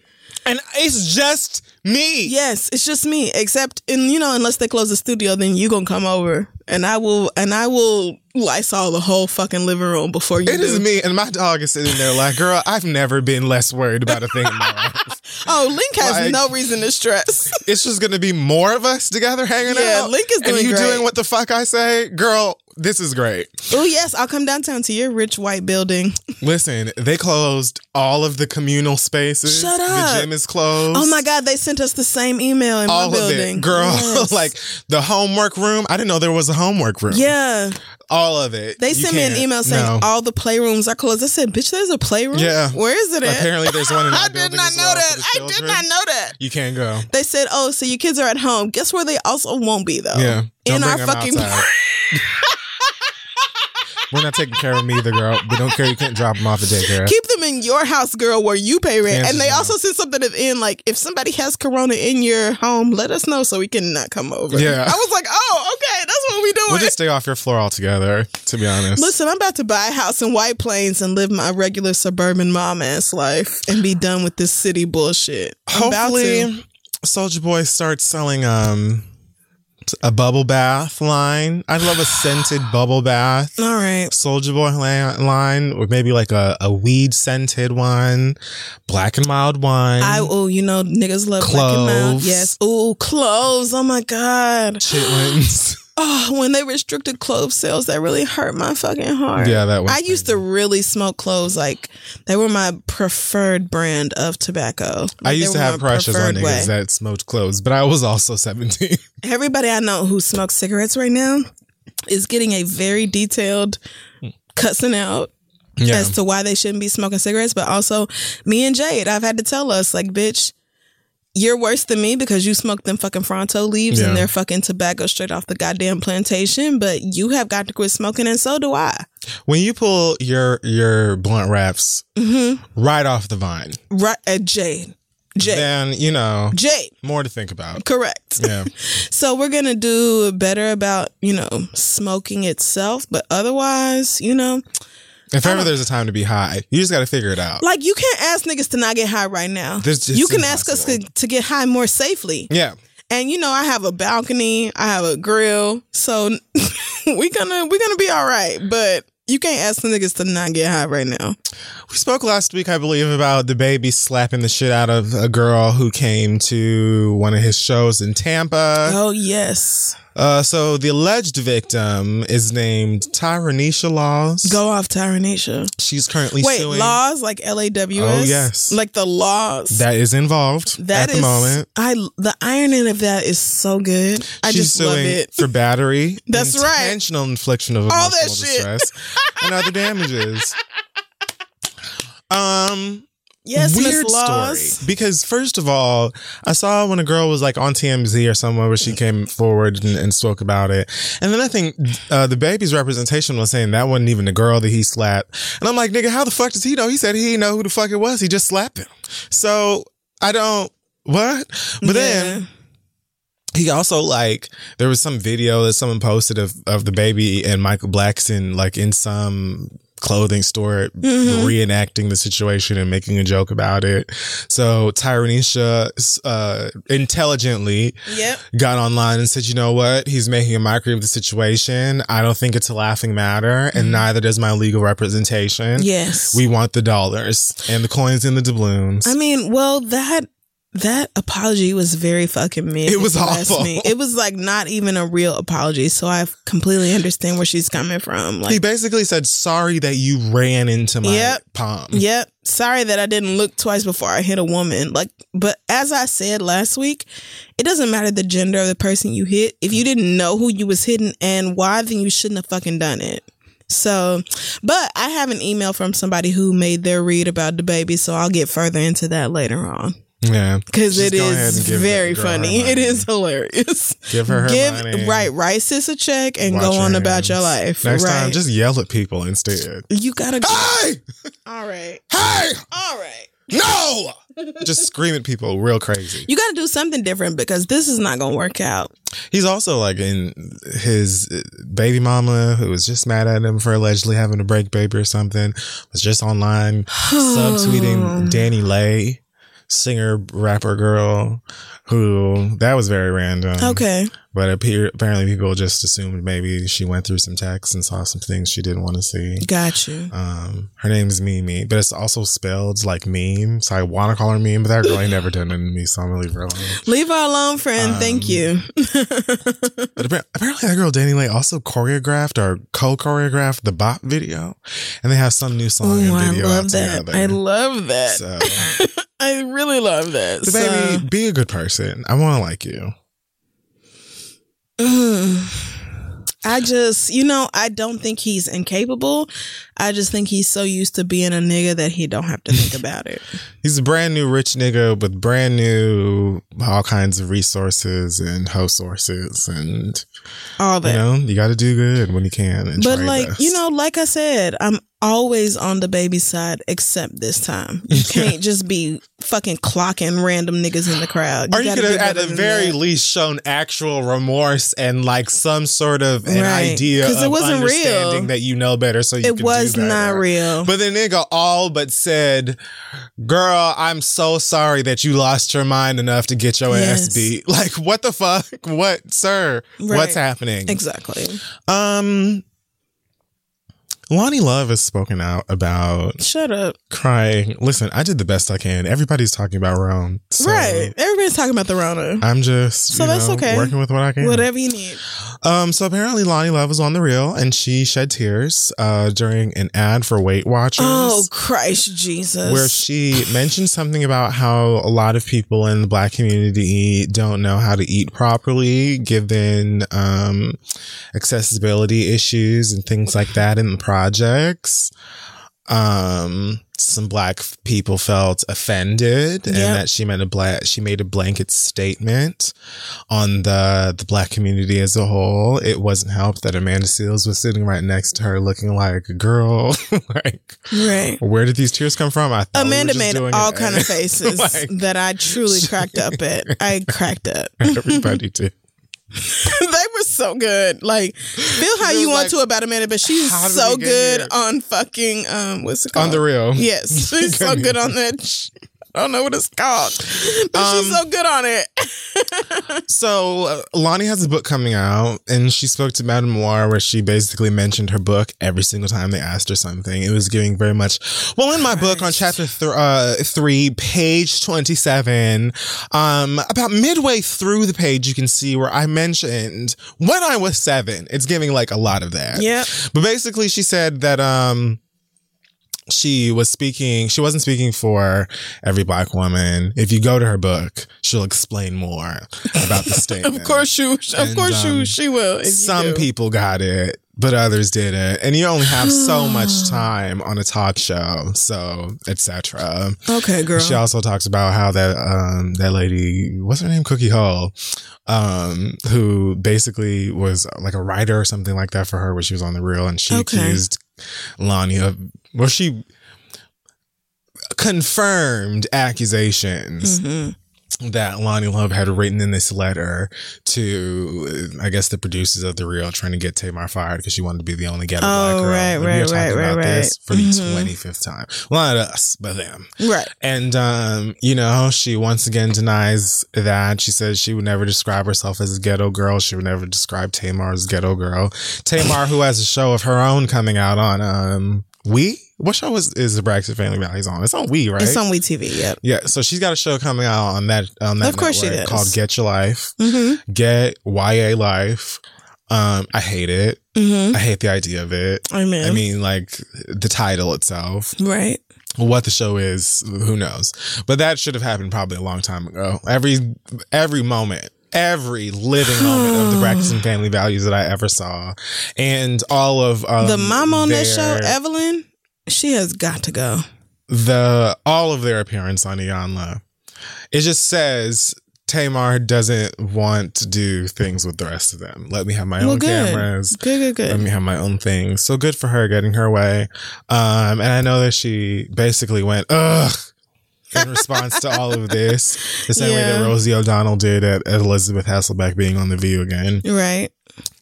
and it's just me. Yes, it's just me. Except in you know, unless they close the studio, then you gonna come over, and I will, and I will Lysol the whole fucking living room before you It do. is me, and my dog is sitting there like, girl, I've never been less worried about a thing in my life. Oh, Link has Like- no reason to stress. It's just gonna be more of us together hanging Yeah, out. Link is and doing you great. doing what the fuck I say, girl. This is great. oh yes, I'll come downtown to your rich white building. Listen, they closed all of the communal spaces. Shut up. The gym is closed. Oh my god, they sent us the same email in All my of building, it, girl. Yes. like the homework room. I didn't know there was a homework room. yeah, all of it. they sent me an email saying no. all the playrooms are closed. I said, "Bitch, there's a playroom. Yeah. where is it at?" Apparently, there's one in our I did not know well that. I did not know that. You can't go. They said, "Oh, so your kids are at home. Guess where they also won't be though? Yeah. Don't in our fucking. We're not taking care of them either, girl. We don't care. You can't drop them off at daycare. Keep them in your house, girl, where you pay rent. Kansas and they now. also said something at the end, like, if somebody has corona in your home, let us know so we can not come over. Yeah. I was like, oh, okay, that's what we doing. We'll just stay off your floor altogether, to be honest. Listen, I'm about to buy a house in White Plains and live my regular suburban mom ass life and be done with this city bullshit. I'm. Hopefully, Soulja Boy starts selling um a bubble bath line. I'd love a scented bubble bath. All right. Soulja Boy line, or maybe like a, a weed scented one, black and mild one. I oh, you know, niggas love black and mild. Cloves. Yes. Oh, cloves. Oh my god. chitlins. Oh, when they restricted clove sales, that really hurt my fucking heart. Yeah, that was I used to really smoke cloves. Like they were my preferred brand of tobacco. Like, I used to have crushes on niggas way. that smoked cloves, but I was also 17. Everybody I know who smokes cigarettes right now is getting a very detailed cussing out Yeah. as to why they shouldn't be smoking cigarettes. But also, me and Jade, I've had to tell us, like, bitch, you're worse than me because you smoke them fucking Fronto leaves Yeah. and they're fucking tobacco straight off the goddamn plantation. But you have got to quit smoking, and so do I. When you pull your your blunt wraps Mm-hmm. right off the vine, Right at Jade. Jade. then you know Jade. more to think about. Correct. Yeah. So we're gonna do better about you know smoking itself, but otherwise, you know, If ever oh. there's a time to be high, you just got to figure it out. like you can't ask niggas to not get high right now. Just you can ask us to, to get high more safely. Yeah. And you know, I have a balcony, I have a grill, so we gonna we gonna be all right. But you can't ask the niggas to not get high right now. We spoke last week, I believe, about the baby slapping the shit out of a girl who came to one of his shows in Tampa. Oh yes, Uh, so the alleged victim is named Tyranisha Laws. go off, Tyranisha. She's currently Wait, suing. laws like L A W S. Oh, yes. like the laws. That is involved That at the moment. I the ironing of that is so good. I She's just love suing it. for battery, That's right. intentional infliction of All emotional that shit. distress, and other damages. Um, Yes, weird story. Because first of all, I saw when a girl was like on TMZ or somewhere where she came forward and, and spoke about it, and then I think uh, the baby's representation was saying that wasn't even the girl that he slapped, and I'm like, nigga, how the fuck does he know? He said he didn't know who the fuck it was. He just slapped him. So I don't what, but then he also like there was some video that someone posted of of the baby and Michael Blackson like in some clothing store Mm-hmm. reenacting the situation and making a joke about it. So Tyranisha uh intelligently Yep. got online and said, "You know what? He's making a mockery of the situation. I don't think it's a laughing matter and neither does my legal representation. Mm-hmm. Yes. We want the dollars and the coins and the doubloons." I mean, well, that that apology was very fucking mid. It was if you ask awful. me. It was like not even a real apology. So I completely understand where she's coming from. Like he basically said, "Sorry that you ran into my Yep. palm." yep. Sorry that I didn't look twice before I hit a woman. Like, but as I said last week, it doesn't matter the gender of the person you hit. If you didn't know who you was hitting and why, then you shouldn't have fucking done it. So, but I have an email from somebody who made their read about the baby, so I'll get further into that later on. Yeah, because it is very that girl her funny. It is hilarious. Give her her Give money. right, write sis a check and Watch go on about your life. Next right. time, just yell at people instead. you gotta. Hey, all right, hey, all right. no! just scream at people real crazy. You gotta do something different because this is not gonna work out. He's also like in his baby mama who was just mad at him for allegedly having a break baby or something was just online subtweeting DaniLeigh, singer rapper girl, who that was very random. Okay. But appear, apparently people just assumed maybe she went through some texts and saw some things she didn't want to see. Got you. Um, her name is Mimi, but it's also spelled like meme. So I want to call her meme, but that girl ain't never done it to me, so I'm gonna leave her alone. Leave her alone, friend. Um, Thank you. But apparently that girl DaniLeigh also choreographed or co-choreographed the Bop video, and they have some new song Oh, and I love out that. together. I love that. so, I really love this. so baby, be a good person. I want to like you. I just, you know, I don't think he's incapable. I just think he's so used to being a nigga that he don't have to think about it. He's a brand new rich nigga with brand new all kinds of resources and host sources, and All that. you know you got to do good when you can. And But like best. you know, like I said, I'm always on the baby side, except this time. You can't just be fucking clocking random niggas in the crowd. Or you could have, at the very that. least, shown actual remorse and like some sort of an Right. idea of it wasn't real. understanding that you know better, so you It could was not real. But the nigga all but said, "Girl, I'm so sorry that you lost your mind enough to get your Yes. ass beat. Like, what the fuck? What, sir? Right. What's happening? exactly. Um." Loni Love has spoken out about Shut up. crying. Listen, I did the best I can. Everybody's talking about Rome. So right. Everybody's talking about the Rona. I'm just So that's know, okay. working with what I can. Whatever you need. Um, so apparently Loni Love was on the reel and she shed tears uh, during an ad for Weight Watchers. Oh Christ Jesus. Where she mentioned something about how a lot of people in the black community don't know how to eat properly, given um, accessibility issues and things like that in the projects. um some black people felt offended and that she made a bla- she made a blanket statement on the the black community as a whole. It wasn't helped that Amanda Seales was sitting right next to her looking like a girl. like Right. where did these tears come from? I thought we Amanda just made all kind of faces like, that I truly cracked up at. I cracked up. everybody did. they were so good. Like, feel how you was want to about Amanda, but she's so good here? on fucking um, what's it called? On the real. Yes, she's so good on that. I don't know what it's called, but Um, she's so good on it. So uh, Loni has a book coming out, and she spoke to MadameNoire, where she basically mentioned her book every single time they asked her something. It was giving very much. Well, in my book on chapter th- uh, three, page twenty-seven, um, about midway through the page, you can see where I mentioned when I was seven. It's giving like a lot of that. Yeah. But basically, she said that um she was speaking she wasn't speaking for every black woman. If you go to her book, she'll explain more about the statement. Of course, you. Of And, course, um, you. She will. Some people got it, but others didn't. And you only have so much time on a talk show, so etc. Okay, girl. She also talks about how that um that lady, what's her name, Cookie Hull, um, who basically was like a writer or something like that for her, where she was on the real, and she Okay. accused Loni of, well, she confirmed accusations. Mm-hmm. That Loni Love had written in this letter to, I guess, the producers of the Real, trying to get Tamar fired because she wanted to be the only ghetto black Oh, girl. right, And we right, were talking right, about right, this for the Mhm. twenty fifth time. Well, not us, but them. Right. And, um, you know, she once again denies that. She says she would never describe herself as a ghetto girl. She would never describe Tamar as a ghetto girl. Tamar, who has a show of her own coming out on, um, We? What show is, is the Braxton Family Values on? It's on We, right? It's on We TV. Yep. yeah, so she's got a show coming out on that on that Of course she does. called Get Your Life. Mm-hmm. Get YA Life. Um, I hate it. Mm-hmm. I hate the idea of it. I mean, I mean, like the title itself. right. What the show is, who knows? But that should have happened probably a long time ago. Every every moment, every living moment of the Braxton Family Values that I ever saw, and all of um, the mom on that show, Evelyn, she has got to go. the all of their appearance on Iyanla. It just says Tamar doesn't want to do things with the rest of them. Let me have my Well, own good. cameras. Good, good, good. Let me have my own things. So good for her getting her way. Um, and I know that she basically went, ugh, in response to all of this. The same way that Rosie O'Donnell did at, at Elisabeth Hasselbeck being on The View again. Right.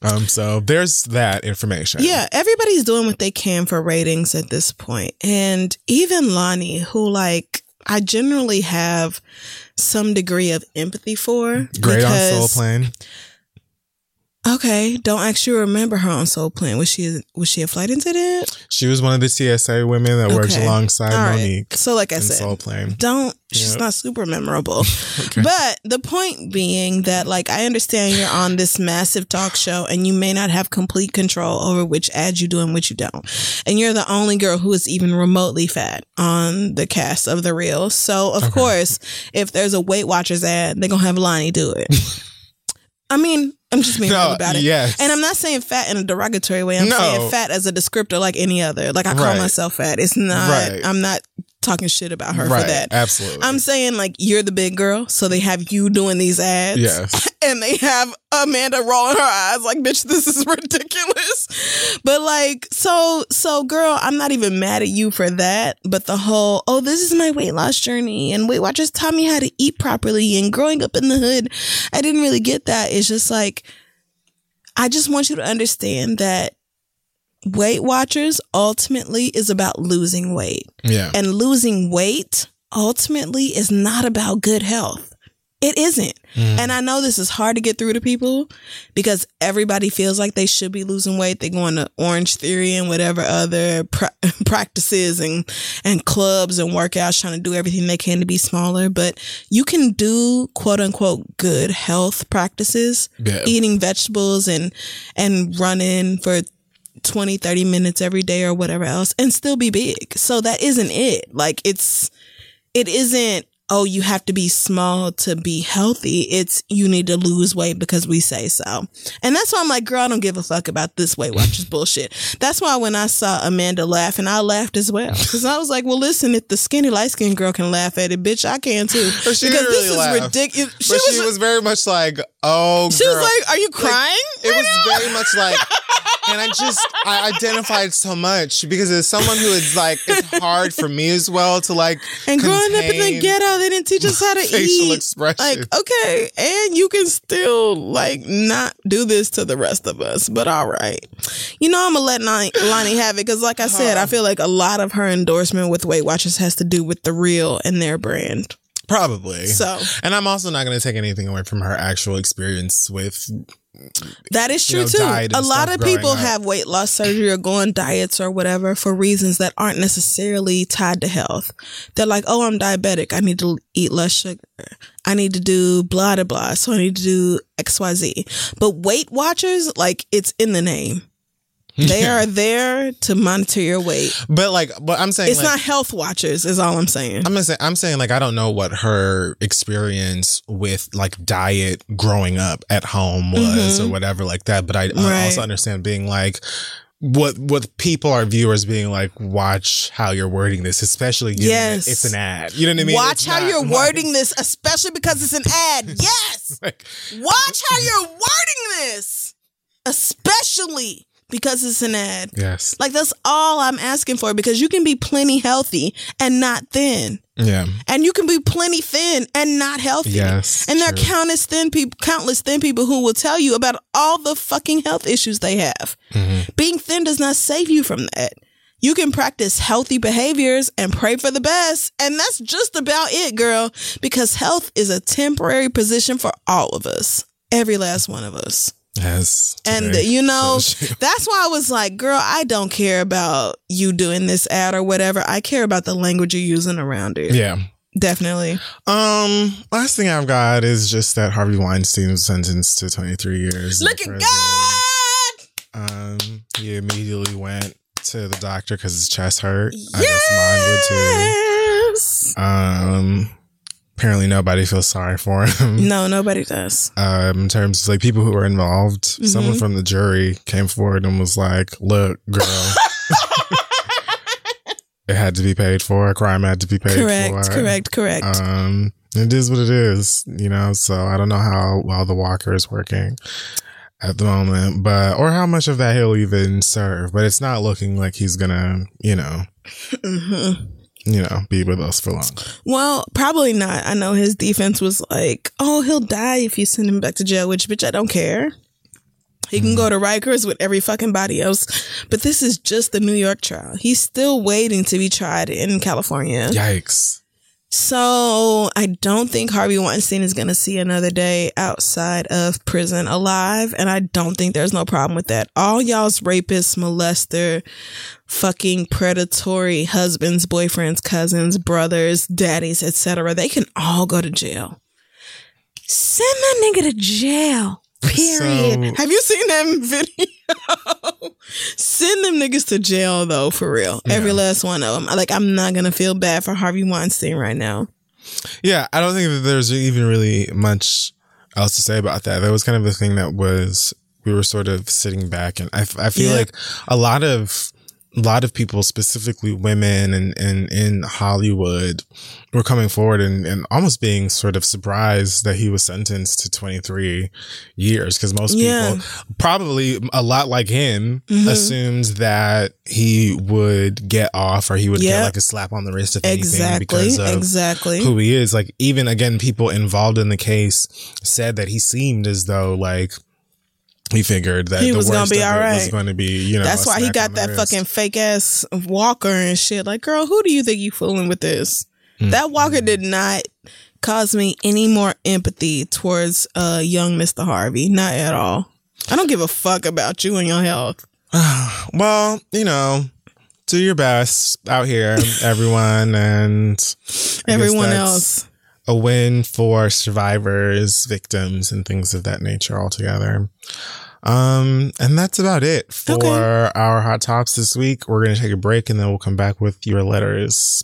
Um, so there's that information. Yeah, everybody's doing what they can for ratings at this point. And even Loni, who like I generally have some degree of empathy for. Great on Soul Plane. Okay, don't actually remember her on Soul Plane. Was she was she a flight attendant? She was one of the TSA women that works alongside right. Mo'Nique So like I said, Soul Plane. don't she's Yep. not super memorable but the point being that like i understand you're on this massive talk show and you may not have complete control over which ads you do and which you don't and you're the only girl who is even remotely fat on the cast of the real so of course if there's a weight watchers ad they're gonna have loni do it i mean i'm just being No, real about it yes. and i'm not saying fat in a derogatory way i'm No. saying fat as a descriptor like any other like i call Right. myself fat it's not Right. i'm not talking shit about her right. for that Absolutely. I'm saying like you're the big girl, so they have you doing these ads. Yes. And they have Amanda rolling her eyes like, bitch, this is ridiculous. But like, so, so girl, I'm not even mad at you for that. But the whole, oh, this is my weight loss journey and Weight Watchers taught me how to eat properly and growing up in the hood, I didn't really get that. It's just like, I just want you to understand that Weight Watchers ultimately is about losing weight Yeah. and losing weight ultimately is not about good health. It isn't. Mm. And I know this is hard to get through to people because everybody feels like they should be losing weight. They go into Orange Theory and whatever other pra- practices and, and clubs and workouts trying to do everything they can to be smaller. But you can do quote unquote good health practices, Yeah. eating vegetables and, and running for 20, 30 minutes every day or whatever else and still be big. So that isn't it. Like it's, it isn't, oh, you have to be small to be healthy. It's you need to lose weight because we say so. And that's why I'm like, girl, I don't give a fuck about this Weight Watchers bullshit. That's why when I saw Amanda laugh, and I laughed as well. Because I was like, well, listen, if the skinny light skinned girl can laugh at it, bitch, I can too. But she because didn't this really is ridiculous. but she was very much like, oh, she was like, are you crying? It was very much like, and I just I identified so much because as someone who is like, it's hard for me as well to like And growing up in the ghetto, they didn't teach us how to facial eat. expression. Like, okay, and you can still like not do this to the rest of us, but all right. You know, I'm gonna let Loni, Loni have it because, like I said, I uh-huh. feel like a lot of her endorsement with Weight Watchers has to do with the real and their brand. Probably. So and I'm also not going to take anything away from her actual experience with. That is You true know, too. A lot of people up. have weight loss surgery or go on diets or whatever for reasons that aren't necessarily tied to health. They're like, oh, I'm diabetic. I need to eat less sugar. I need to do blah, blah, blah. So I need to do XYZ. But Weight Watchers, like, it's in the name. They are there to monitor your weight. But like, but I'm saying It's like, not health watchers, is all I'm saying. I'm gonna say I'm saying like I don't know what her experience with like diet growing up at home was or whatever like that. But I, I Mm-hmm. Right. also understand being like what what people are viewers being like watch how you're wording this, especially Yes. it's an ad. You know what I mean? Watch It's how not you're like- wording this, especially because it's an ad. Yes. like, Watch how you're wording this, especially because it's an ad. yes. Like that's all I'm asking for because you can be plenty healthy and not thin. Yeah. And you can be plenty thin and not healthy. Yes, And there are countless thin people countless thin people who will tell you about all the fucking health issues they have. Mm-hmm. Being thin does not save you from that. You can practice healthy behaviors and pray for the best. And that's just about it, girl. Because health is a temporary position for all of us. Every last one of us. Yes. And you know, that's why I was like, girl, I don't care about you doing this ad or whatever. I care about the language you're using around it. Yeah. Definitely. Um, last thing I've got is just that Harvey Weinstein was sentenced to 23 years. Look at. God. Um, he immediately went to the doctor because his chest hurt. I guess mine would too. Um, apparently nobody feels sorry for him. No, nobody does. Um, in terms of like people who were involved, Mm-hmm. someone from the jury came forward and was like, "Look, girl." It had to be paid for. A crime had to be paid Correct, for. correct, correct. Correct. Um, it is what it is, you know. So I don't know how well the Walker is working at the moment, but or how much of that he'll even serve. But it's not looking like he's gonna, you know, Mm-hmm. You know, be with us for long. well, probably not. I know his defense was like, oh, he'll die if you send him back to jail, which, bitch, I don't care. He can go to Rikers with every fucking body else. But this is just the New York trial. He's still waiting to be tried in California. Yikes! So I don't think Harvey Weinstein is going to see another day outside of prison alive. And I don't think there's no problem with that. All y'all's rapists, molester, fucking predatory husbands, boyfriends, cousins, brothers, daddies, etc. They can all go to jail. Send that nigga to jail. Period. So- Have you seen that video? Send them niggas to jail though, for real. Every last one of them. Like I'm not gonna feel bad for Harvey Weinstein right now. Yeah, I don't think that there's even really much else to say about that. That was kind of the thing that was we were sort of sitting back, and I, I feel Yeah. like a lot of a lot of people, specifically women and, and in Hollywood, were coming forward and, and almost being sort of surprised that he was sentenced to 23 years. Cause most Yeah. people, probably a lot like him, Mm-hmm. assumed that he would get off or he would get like a slap on the wrist if anything Exactly. because of Exactly. who he is. Like even again, people involved in the case said that he seemed as though like he figured that He the was gonna be all right. was going to be you know. That's why he got that wrist. fucking fake ass walker and shit. Like, girl, who do you think you fooling with this? Mm. That walker did not cause me any more empathy towards uh young Mr. Harvey. Not at all. I don't give a fuck about you and your health. Well, you know, do your best out here, everyone, and I Everyone else. A win for survivors, victims, and things of that nature altogether. Um, and that's about it for Okay. our hot tops this week. We're gonna take a break and then we'll come back with your letters.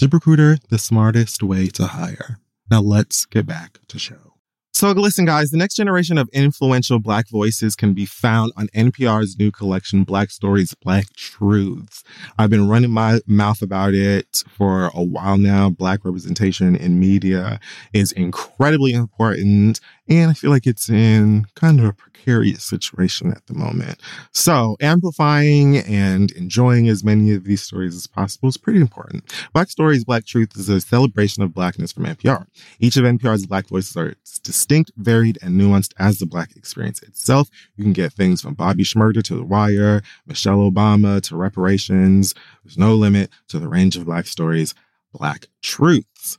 ZipRecruiter, the smartest way to hire. Now let's get back to show. So listen, guys, the next generation of influential Black voices can be found on NPR's new collection, Black Stories, Black Truths. I've been running my mouth about it for a while now. Black representation in media is incredibly important. And I feel like it's in kind of a precarious situation at the moment. So amplifying and enjoying as many of these stories as possible is pretty important. Black Stories, Black Truth is a celebration of Blackness from NPR. Each of NPR's Black voices are distinct, varied, and nuanced as the Black experience itself. You can get things from Bobby Shmurda to The Wire, Michelle Obama to reparations. There's no limit to the range of Black stories, Black truths.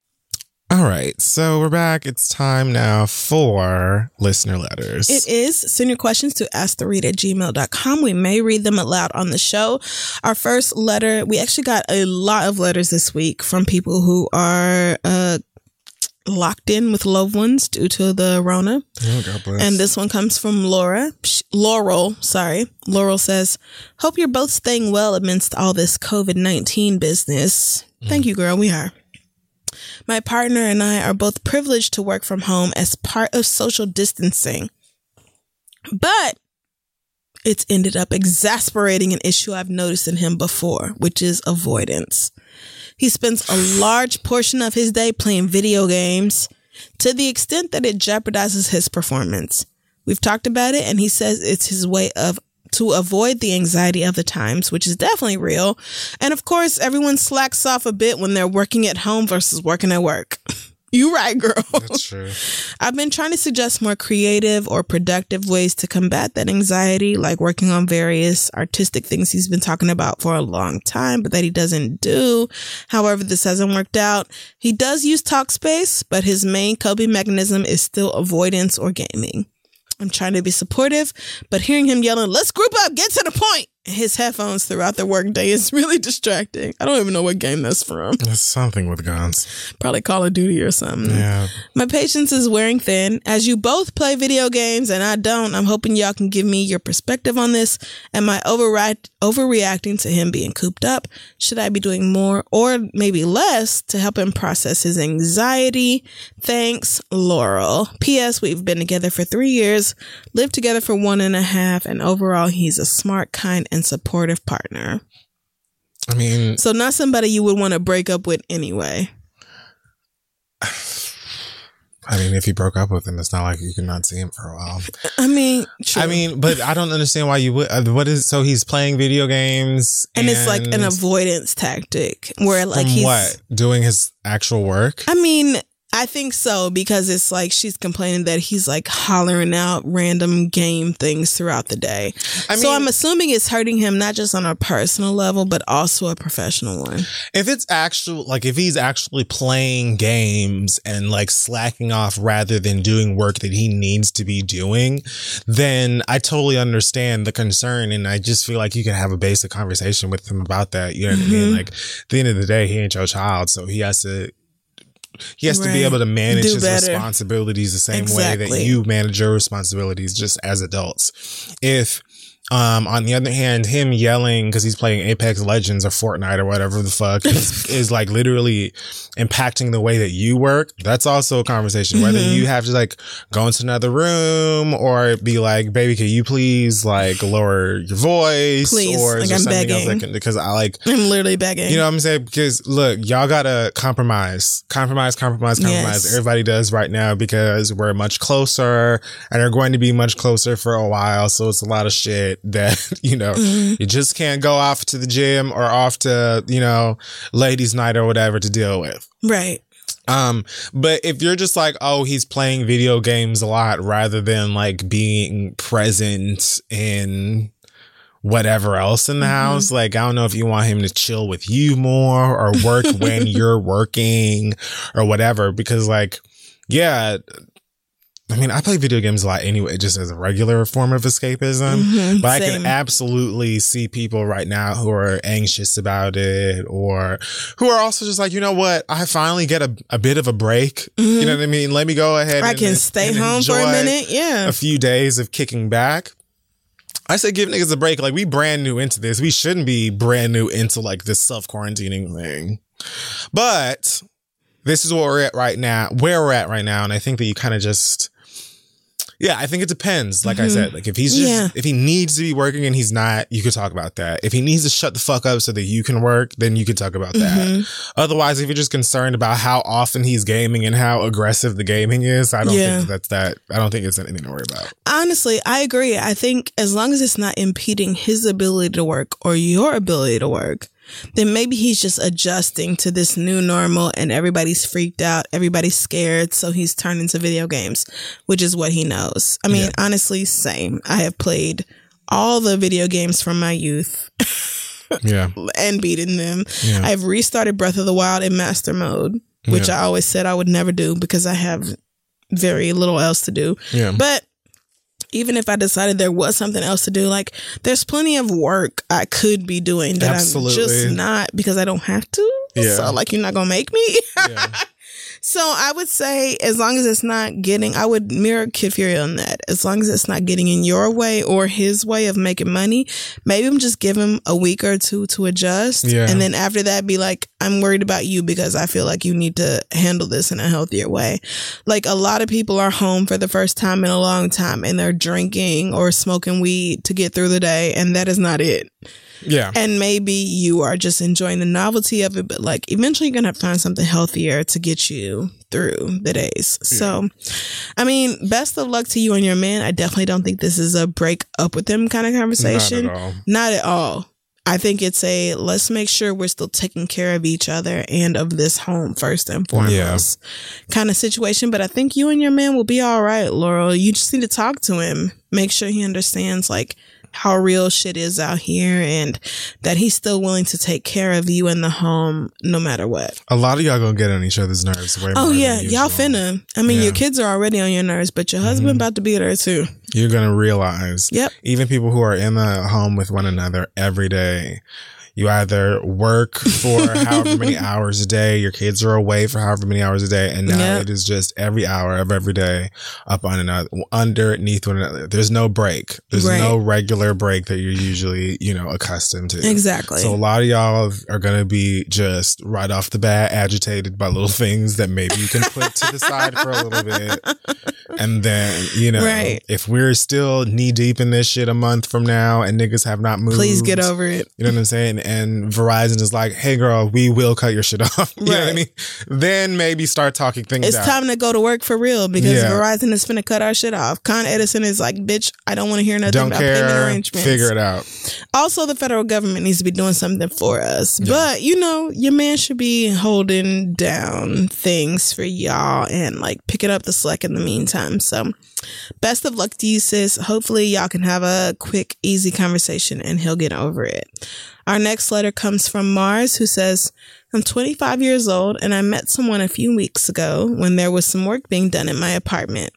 All right, so we're back. It's time now for listener letters. It is. Send your questions to asktheread at gmail.com. We may read them aloud on the show. Our first letter, we actually got a lot of letters this week from people who are uh, locked in with loved ones due to the Rona. Oh, God bless. And this one comes from Laura. Sh- Laurel, sorry. Laurel says, Hope you're both staying well amidst all this COVID 19 business. Thank you, girl. We are. My partner and I are both privileged to work from home as part of social distancing. But it's ended up exasperating an issue I've noticed in him before, which is avoidance. He spends a large portion of his day playing video games to the extent that it jeopardizes his performance. We've talked about it, and he says it's his way of to avoid the anxiety of the times, which is definitely real. And of course, everyone slacks off a bit when they're working at home versus working at work. You right, girl. That's true. I've been trying to suggest more creative or productive ways to combat that anxiety, like working on various artistic things he's been talking about for a long time, but that he doesn't do. However, this hasn't worked out. He does use Talkspace, but his main coping mechanism is still avoidance or gaming. I'm trying to be supportive, but hearing him yelling, let's group up, get to the point, his headphones throughout the workday is really distracting. I don't even know what game that's from. It's something with guns. Probably Call of Duty or something. Yeah. My patience is wearing thin. As you both play video games and I don't, I'm hoping y'all can give me your perspective on this. Am I overreact- overreacting to him being cooped up? Should I be doing more or maybe less to help him process his anxiety? Thanks, Laurel. P.S. We've been together for three years, lived together for one and a half, and overall, he's a smart, kind, and supportive partner. I mean, So, not somebody you would want to break up with anyway. I mean, if you broke up with him, it's not like you could not see him for a while. I mean, true. I mean, but I don't understand why you would. Uh, what is so? He's playing video games, and it's like an avoidance tactic where like he's what doing his actual work. I mean, I think so because it's like she's complaining that he's like hollering out random game things throughout the day. I so I'm assuming it's hurting him not just on a personal level, but also a professional one. If it's actual, like if he's actually playing games and like slacking off rather than doing work that he needs to be doing, then I totally understand the concern. And I just feel like you can have a basic conversation with him about that. You know what I mean? Mm-hmm. Like at the end of the day, he ain't your child. So he has to, he has to be able to manage Do his better. responsibilities the same way that you manage your responsibilities just as adults. If, um, on the other hand, him yelling because he's playing Apex Legends or Fortnite or whatever the fuck is, is like literally impacting the way that you work. That's also a conversation. Whether Mm-hmm. you have to like go into another room or be like, baby, can you please like lower your voice? Please, or like, I'm something else begging. that can, because I like, I'm literally begging. you know what I'm saying? Because look, y'all gotta compromise, compromise, compromise, compromise. Yes. Everybody does right now because we're much closer and are going to be much closer for a while. So it's a lot of shit that, you know, Mm-hmm. you just can't go off to the gym or off to, you know, ladies night or whatever to deal with. right. Um, but if you're just like, oh, he's playing video games a lot rather than like being present in whatever else in the house, like, I don't know if you want him to chill with you more or work when you're working or whatever, because like, yeah. I mean, I play video games a lot anyway, just as a regular form of escapism. Mhm, But I can absolutely see people right now who are anxious about it or who are also just like, you know what? I finally get a, a bit of a break. You know what I mean? Let me go ahead Mm-hmm. I and, can stay home for a minute. Yeah. A few days of kicking back. I say give niggas a break. Like we brand new into this. We shouldn't be brand new into like this self quarantining thing. But this is where we're at right now, where we're at right now. And I think that you kind of just, yeah, I think it depends. Like I mm-hmm. said, like if he's just, Yeah. if he needs to be working and he's not, you could talk about that. If he needs to shut the fuck up so that you can work, then you could talk about that. Mm-hmm. Otherwise, if you're just concerned about how often he's gaming and how aggressive the gaming is, I don't Yeah. think that's that. I don't think it's anything to worry about. Honestly, I agree. I think as long as it's not impeding his ability to work or your ability to work, then maybe he's just adjusting to this new normal and everybody's freaked out, everybody's scared, so he's turning to video games, which is what he knows. I mean, honestly, same. I have played all the video games from my youth Yeah. and beaten them. Yeah. I've restarted Breath of the Wild in master mode, which Yeah. I always said I would never do because I have very little else to do. Yeah. But even if I decided there was something else to do, like there's plenty of work I could be doing that Absolutely. I'm just not because I don't have to. Yeah. So like you're not gonna make me. Yeah. so I would say as long as it's not getting I would mirror Kid Fury on that. As long as it's not getting in your way or his way of making money, maybe I'm just give him a week or two to adjust. Yeah. And then after that be like, I'm worried about you because I feel like you need to handle this in a healthier way. Like a lot of people are home for the first time in a long time and they're drinking or smoking weed to get through the day and that is not it. Yeah. And maybe you are just enjoying the novelty of it, but like eventually you're gonna have to find something healthier to get you through the days. So I mean, best of luck to you and your man. I definitely don't think this is a break up with him kind of conversation. Not at all. Not at all. I think it's a let's make sure we're still taking care of each other and of this home first and foremost kind of situation. But I think you and your man will be all right, Laurel. You just need to talk to him, make sure he understands like how real shit is out here and that he's still willing to take care of you in the home no matter what. A lot of y'all gonna get on each other's nerves way oh, more Oh yeah, y'all finna. I mean, Yeah. your kids are already on your nerves, but your husband mm-hmm. about to be there too. You're gonna realize. Yep. Even people who are in the home with one another every day. You either work for however many hours a day, your kids are away for however many hours a day, and now Yep. it is just every hour of every day up on another, underneath one another. There's no break. There's Right. no regular break that you're usually, you know, accustomed to. Exactly. So a lot of y'all are gonna be just right off the bat agitated by little things that maybe you can put to the side for a little bit. And then, you know, Right. if we're still knee deep in this shit a month from now and niggas have not moved. Please get over it. You know what I'm saying? And Verizon is like, hey girl, we will cut your shit off. You know what I mean? Then maybe start talking things It's out. time to go to work for real because Yeah. Verizon is finna cut our shit off. Con Edison is like, bitch, I don't want to hear nothing Don't about payment care. arrangements. Figure it out. Also, the federal government needs to be doing something for us. But, you know, your man should be holding down things for y'all and like picking up the slack in the meantime. So, best of luck to you, sis. Hopefully, y'all can have a quick, easy conversation and he'll get over it. Our next letter comes from Mars, who says, I'm 25 years old and I met someone a few weeks ago when there was some work being done in my apartment.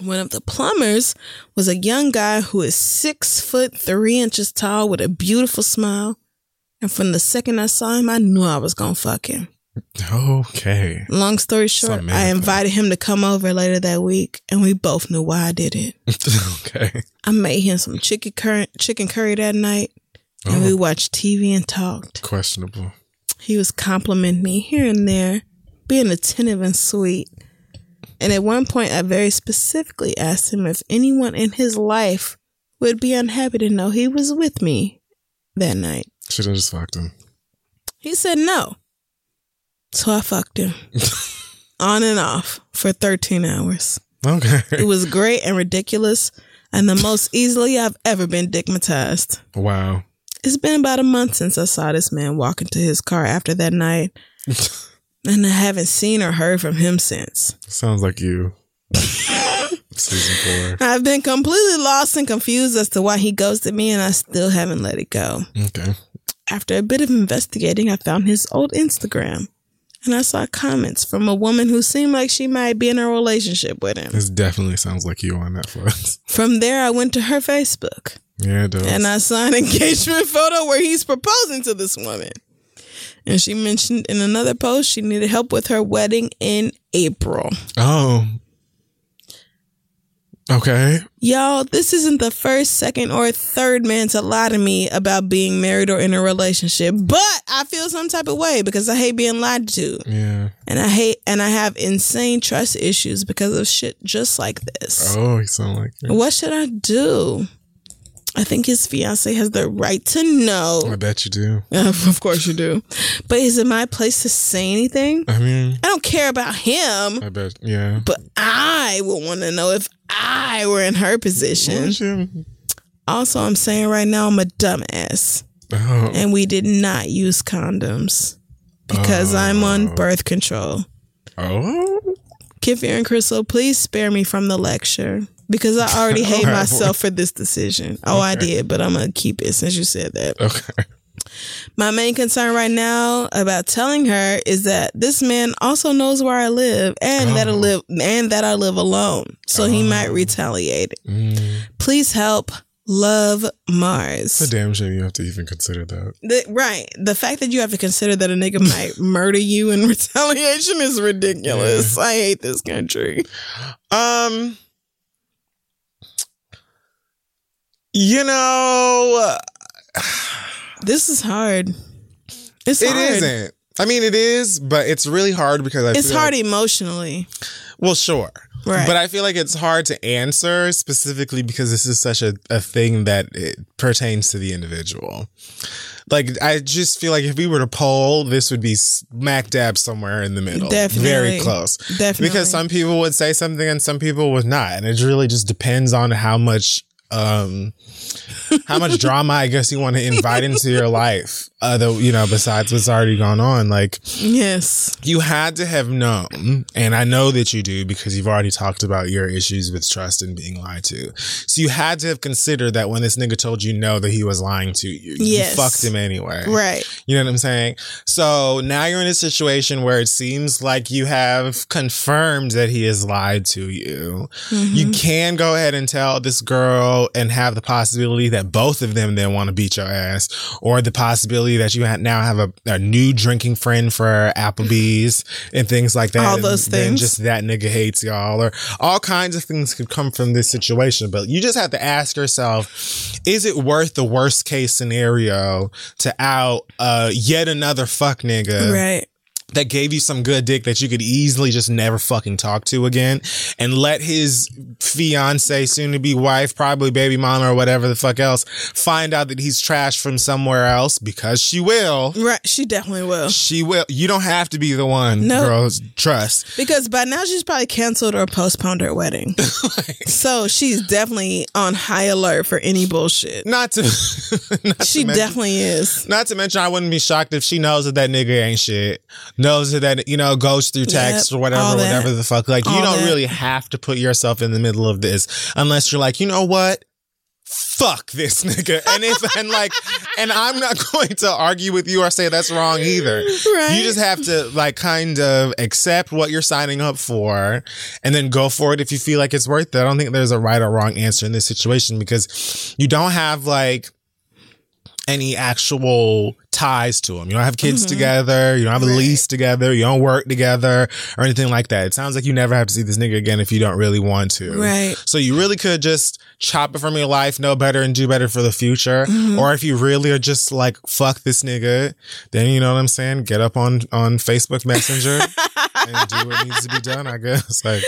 One of the plumbers was a young guy who is six foot three inches tall with a beautiful smile. And from the second I saw him, I knew I was gonna fuck him. Okay. Long story short, I invited him to come over later that week, and we both knew why I did it. okay. I made him some chicken curry, chicken curry that night, and Oh. we watched TV and talked. Questionable. He was complimenting me here and there, being attentive and sweet. And at one point, I very specifically asked him if anyone in his life would be unhappy to know he was with me that night. Should have just fucked him. He said no. So I fucked him on and off for 13 hours. Okay. It was great and ridiculous and the most easily I've ever been digmatized. Wow. It's been about a month since I saw this man walk into his car after that night. and I haven't seen or heard from him since. Sounds like you. Season four. I've been completely lost and confused as to why he ghosted me, and I still haven't let it go. Okay. After a bit of investigating, I found his old Instagram, and I saw comments from a woman who seemed like she might be in a relationship with him. This definitely sounds like you on Netflix. From there, I went to her Facebook, Yeah, it does. and I saw an engagement photo where he's proposing to this woman. And she mentioned in another post she needed help with her wedding in April. oh. Okay. Y'all, this isn't the first, second, or third man to lie to me about being married or in a relationship, but I feel some type of way because I hate being lied to. Yeah. And I hate, and I have insane trust issues because of shit just like this. Oh, you sound like you. What should I do? I think his fiance has the right to know. I bet you do. of course you do. But is it my place to say anything? I mean, I don't care about him, I bet. Yeah. but I would want to know if I were in her position. Also, I'm saying right now I'm a dumbass. Oh. And we did not use condoms because oh. I'm on birth control. Oh. Kid Fury and Crissle, please spare me from the lecture because I already hate Alright. myself for this decision. Oh, I did, but I'm going to keep it since you said that. Okay. My main concern right now about telling her is that this man also knows where I live and that I Oh. live and that I live alone. So he might retaliate. Mm. Please help. Love Mars. It's a damn shame you have to even consider that. The, right. The fact that you have to consider that a nigga might murder you in retaliation is ridiculous. I hate this country. Um, you know, This is hard. It's it isn't. I mean, it is, but it's really hard because I It's hard Like, emotionally. well, sure, Right. But I feel like it's hard to answer specifically because this is such a, a thing that it pertains to the individual. Like, I just feel like if we were to poll, this would be smack dab somewhere in the middle. Definitely. Very close. Definitely. Because some people would say something and some people would not. And it really just depends on how much um how much drama I guess you want to invite into your life. Other, you know, besides what's already gone on. Like Yes. you had to have known, and I know that you do because you've already talked about your issues with trust and being lied to. So you had to have considered that when this nigga told you no, that he was lying to you. Yes. You fucked him anyway. Right. You know what I'm saying? So now you're in a situation where it seems like you have confirmed that he has lied to you. You can go ahead and tell this girl and have the possibility that both of them then want to beat your ass, or the possibility that you ha- now have a, a new drinking friend for Applebee's and things like that. All those then things. just that nigga hates y'all, or all kinds of things could come from this situation. But you just have to ask yourself, is it worth the worst case scenario to out uh yet another fuck nigga Right. That gave you some good dick that you could easily just never fucking talk to again and let his fiance, soon to be wife, probably baby mama or whatever the fuck else, find out that he's trash from somewhere else because she will. Right. She definitely will. She will. You don't have to be the one, No. girls. Trust. Because by now she's probably canceled or postponed her wedding. so she's definitely on high alert for any bullshit. Not to. not to She mention- definitely is. Not to mention, I wouldn't be shocked if she knows that that nigga ain't shit. Knows that that you know goes through text Yep, or whatever, whatever the fuck. Like you don't that. really have to put yourself in the middle of this unless you're like, you know what? Fuck this nigga. And if and like, and I'm not going to argue with you or say that's wrong either. Right. You just have to like kind of accept what you're signing up for and then go for it if you feel like it's worth it. I don't think there's a right or wrong answer in this situation because you don't have like any actual ties to them. You don't have kids mm-hmm. together. You don't have a lease together. You don't work together or anything like that. It sounds like you never have to see this nigga again if you don't really want to. Right. So you really could just chop it from your life, know better and do better for the future. Mm-hmm. Or if you really are just like, fuck this nigga, then you know what I'm saying? Get up on, on Facebook Messenger and do what needs to be done, I guess. Like,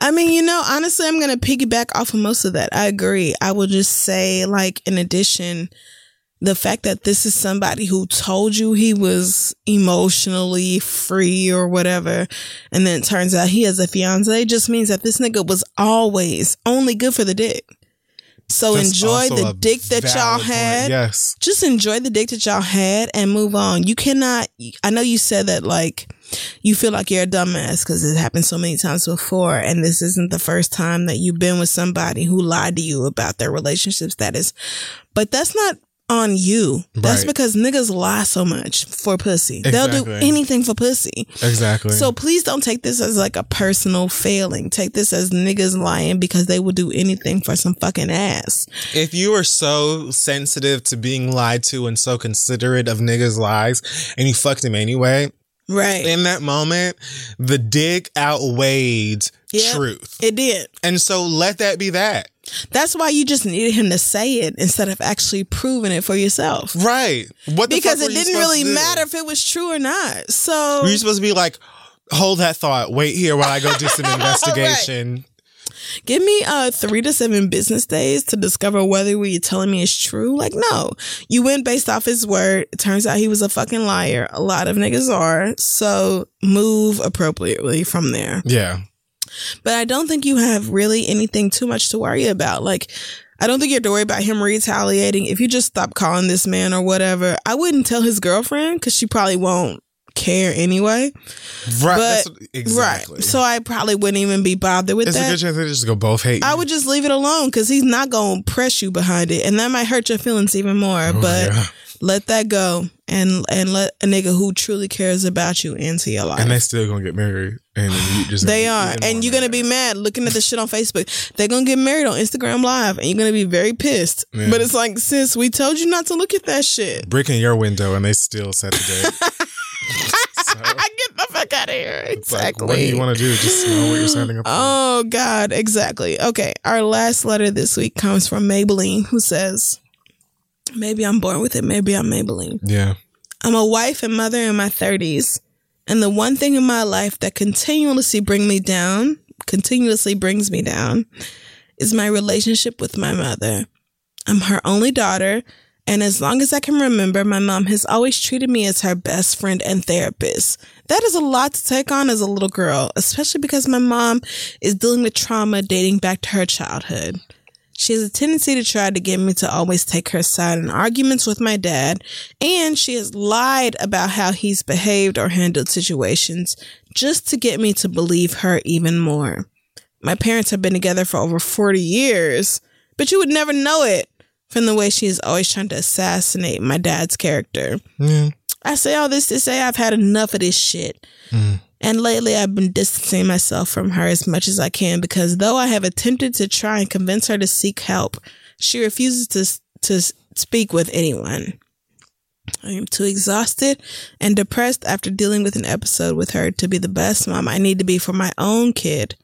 I mean, you know, honestly, I'm going to piggyback off of most of that. I agree. I will just say, like, in addition, the fact that this is somebody who told you he was emotionally free or whatever, and then it turns out he has a fiance, just means that this nigga was always only good for the dick. So that's enjoy the dick that y'all point. had Yes. just enjoy the dick that y'all had and move on. You cannot, I know you said that like you feel like you're a dumbass because it happened so many times before. And this isn't the first time that you've been with somebody who lied to you about their relationship status. But that's not on you. That's because niggas lie so much for pussy. They'll do anything for pussy. Exactly. So please don't take this as like a personal failing. Take this as niggas lying because they will do anything for some fucking ass. if you are so sensitive to being lied to and so considerate of niggas' lies and you fucked him anyway, Right. in that moment, the dick outweighed Yep. truth. it did. And so let that be that. That's why you just needed him to say it instead of actually proving it for yourself. Right. What the Because it didn't really matter if it was true or not. So Were you supposed to be like, hold that thought, wait here while I go do some investigation? Give me uh three to seven business days to discover whether what you're telling me is true. Like, no. You went based off his word. It turns out he was a fucking liar. A lot of niggas are. So move appropriately from there. Yeah. But I don't think you have really anything too much to worry about. Like, I don't think you have to worry about him retaliating. If you just stop calling this man or whatever, I wouldn't tell his girlfriend because she probably won't care anyway. Right. But exactly. right, so I probably wouldn't even be bothered with that. it's a good chance they just go both hate you. I would just leave it alone because he's not gonna press you behind it, and that might hurt your feelings even more. Oh, but Oh, yeah. let that go and and let a nigga who truly cares about you into your life. and they still gonna get married. And you just They are. And you're going to be mad looking at the shit on Facebook. They're going to get married on Instagram Live and you're going to be very pissed. Yeah. But it's like, sis, we told you not to look at that shit. brick in your window and they still set the date. I get the fuck out of here. It's like, Exactly. what do you want to do? Just know what you're signing up for. Oh, God. Exactly. Okay. Our last letter this week comes from Maybelline, who says, Maybe I'm born with it. Maybe I'm Maybelline. yeah. I'm a wife and mother in my 30s, and the one thing in my life that continuously bring me down, continuously brings me down, is my relationship with my mother. I'm her only daughter, and as long as I can remember, my mom has always treated me as her best friend and therapist. That is a lot to take on as a little girl, especially because my mom is dealing with trauma dating back to her childhood. She has a tendency to try to get me to always take her side in arguments with my dad, and she has lied about how he's behaved or handled situations just to get me to believe her even more. My parents have been together for over 40 years, but you would never know it from the way she is always trying to assassinate my dad's character. Yeah. I say all this to say I've had enough of this shit. Mm. And lately I've been distancing myself from her as much as I can because though I have attempted to try and convince her to seek help, she refuses to to speak with anyone. I am too exhausted and depressed after dealing with an episode with her to be the best mom I need to be for my own kid,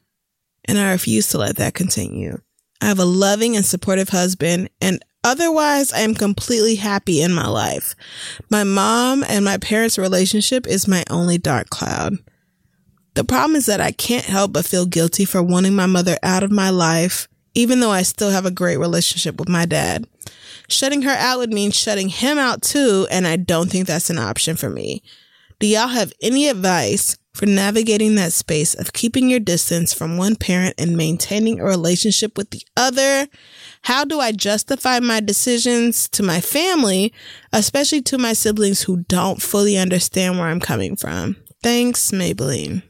and I refuse to let that continue. I have a loving and supportive husband and Otherwise, I am completely happy in my life. My mom and my parents' relationship is my only dark cloud. The problem is that I can't help but feel guilty for wanting my mother out of my life, even though I still have a great relationship with my dad. Shutting her out would mean shutting him out too, and I don't think that's an option for me. Do y'all have any advice for navigating that space of keeping your distance from one parent and maintaining a relationship with the other? How do I justify my decisions to my family, especially to my siblings who don't fully understand where I'm coming from? Thanks, Maybelline.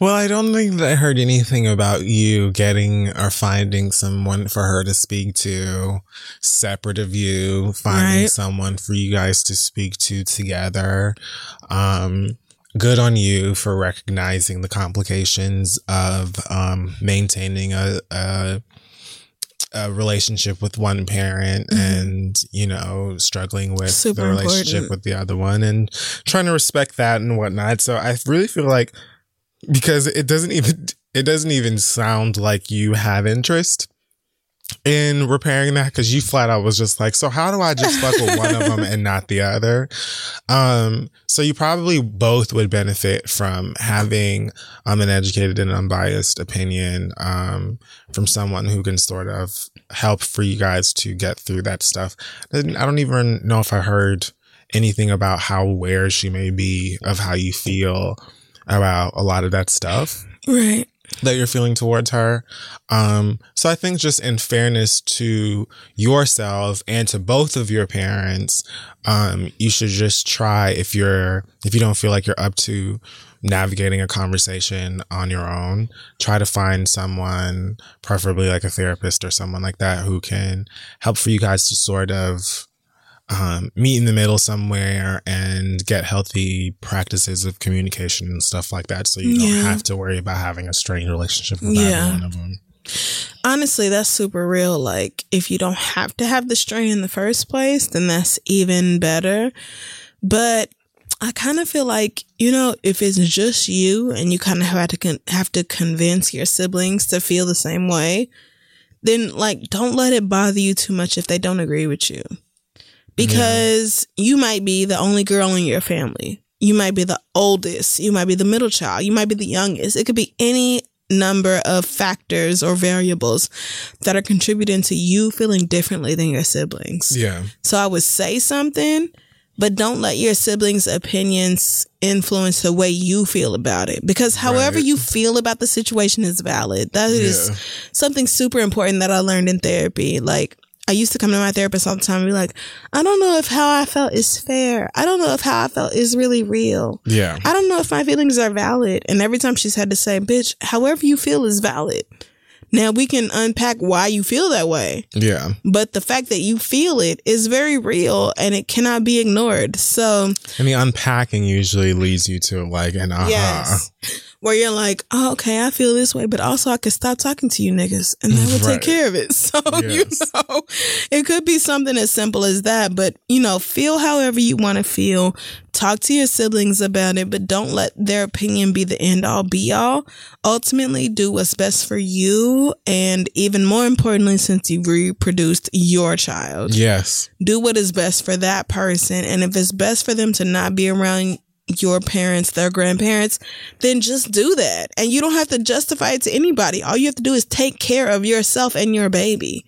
Well, I don't think that I heard anything about you getting or finding someone for her to speak to separate of you, finding Right. someone for you guys to speak to together. Um, good on you for recognizing the complications of um, maintaining a, a a relationship with one parent and you know struggling with Super the relationship important. with the other one and trying to respect that and whatnot so i really feel like because it doesn't even it doesn't even sound like you have interest in repairing that? Because you flat out was just like so how do i just fuck with one of them and not the other? Um so you probably both would benefit from having um an educated and unbiased opinion um from someone who can sort of help for you guys to get through that stuff. I don't even know if i heard anything about how aware she may be of how you feel about a lot of that stuff. Right. That you're feeling towards her. Um, so I think just in fairness to yourself and to both of your parents, um, you should just try if you're, if you don't feel like you're up to navigating a conversation on your own, try to find someone, preferably like a therapist or someone like that who can help for you guys to sort of, um, meet in the middle somewhere and get healthy practices of communication and stuff like that. So you don't Yeah. have to worry about having a strained relationship with Yeah. either one of them. Honestly, that's super real. Like, if you don't have to have the strain in the first place, then that's even better. But I kind of feel like, you know, if it's just you and you kind of have to con- have to convince your siblings to feel the same way, then like don't let it bother you too much if they don't agree with you. Because you might be the only girl in your family. You might be the oldest, you might be the middle child, you might be the youngest. It could be any number of factors or variables that are contributing to you feeling differently than your siblings. Yeah. So I would say something, but don't let your siblings' opinions influence the way you feel about it. Because however Right. you feel about the situation is valid. That is Yeah. something super important that I learned in therapy. Like, I used to come to my therapist all the time and be like, I don't know if how I felt is fair. I don't know if how I felt is really real. Yeah. I don't know if my feelings are valid. And every time she's had to say, bitch, however you feel is valid. Now we can unpack why you feel that way. Yeah. But the fact that you feel it is very real and it cannot be ignored. So, And the unpacking usually leads you to like an aha. yes. Where you're like, oh, okay, I feel this way, but also I could stop talking to you niggas and that will Right. take care of it. So, you know, it could be something as simple as that. But, you know, feel however you want to feel. Talk to your siblings about it, but don't let their opinion be the end all be all. Ultimately, do what's best for you. And even more importantly, since you reproduced your child Yes. do what is best for that person. And if it's best for them to not be around your parents, their grandparents, then just do that. And you don't have to justify it to anybody. All you have to do is take care of yourself and your baby.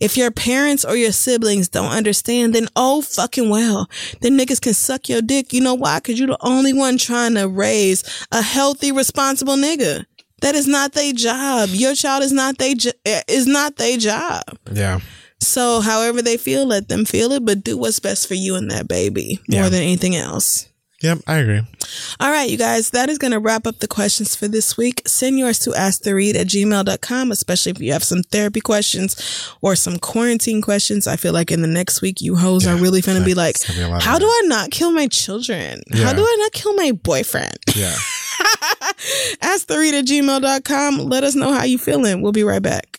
If your parents or your siblings don't understand, then oh fucking well. Then niggas can suck your dick. You know why? Cause you're the only one trying to raise a healthy, responsible nigga. That is not their job. Your child is not they jo- is not their job. Yeah. So, however they feel, let them feel it, but do what's best for you and that baby more than anything else. Yep. I agree. All right, you guys, that is going to wrap up the questions for this week. Send yours to asktheread at gmail.com, especially if you have some therapy questions or some quarantine questions. I feel like in the next week, you hoes are really going to be like, be a lot of how do. I not kill my children? How do I not kill my boyfriend? Yeah. Asktheread at gmail.com. Let us know how you feeling. We'll be right back.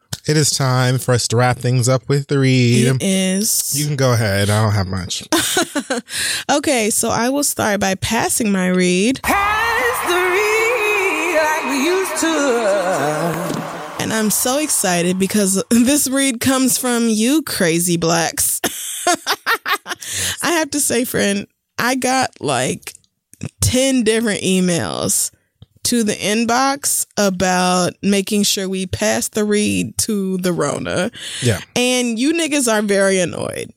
It is time for us to wrap things up with the read. It is. You can go ahead. I don't have much. okay, so I will start by passing my read. Pass the read like we used to. And I'm so excited because this read comes from you, crazy blacks. I have to say, friend, I got like 10 different emails to the inbox about making sure we pass the read to the Rona. Yeah. And you niggas are very annoyed.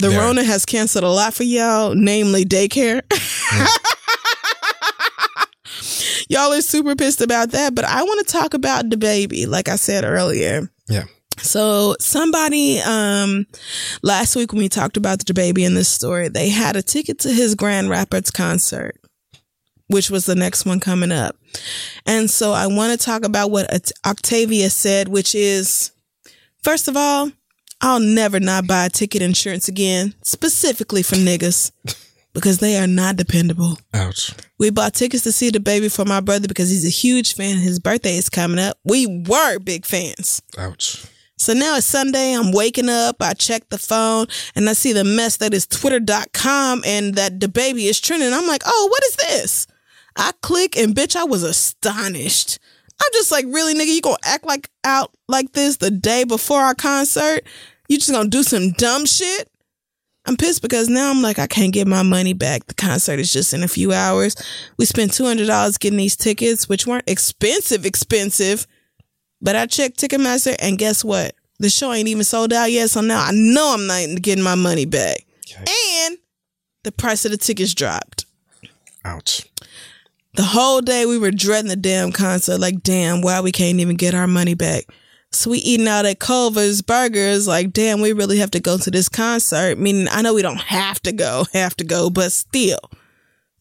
The Yeah. Rona has canceled a lot for y'all, namely daycare. y'all are super pissed about that, but I want to talk about DaBaby, like I said earlier. Yeah. So somebody um last week when we talked about DaBaby in this story, they had a ticket to his Grand Rapids concert, which was the next one coming up. And so I want to talk about what Octavia said, which is first of all, I'll never not buy ticket insurance again, specifically for niggas. Because they are not dependable. Ouch. We bought tickets to see DaBaby for my brother because he's a huge fan. His birthday is coming up. We were big fans. Ouch. So now it's Sunday. I'm waking up. I check the phone and I see the mess that is twitter.com and that DaBaby is trending. I'm like, oh, what is this? I click and bitch, I was astonished. I'm just like, really, nigga, you gonna act like out like this the day before our concert? You just gonna do some dumb shit? I'm pissed because now I'm like, I can't get my money back. The concert is just in a few hours. We spent $200 getting these tickets, which weren't expensive, expensive. But I checked Ticketmaster and guess what? The show ain't even sold out yet. So now I know I'm not getting my money back. And the price of the tickets dropped. Ouch. The whole day we were dreading the damn concert. Like, damn, why we can't even get our money back? So we eating out at Culver's Burgers. Like, damn, we really have to go to this concert. Meaning, I know we don't have to go, have to go, but still.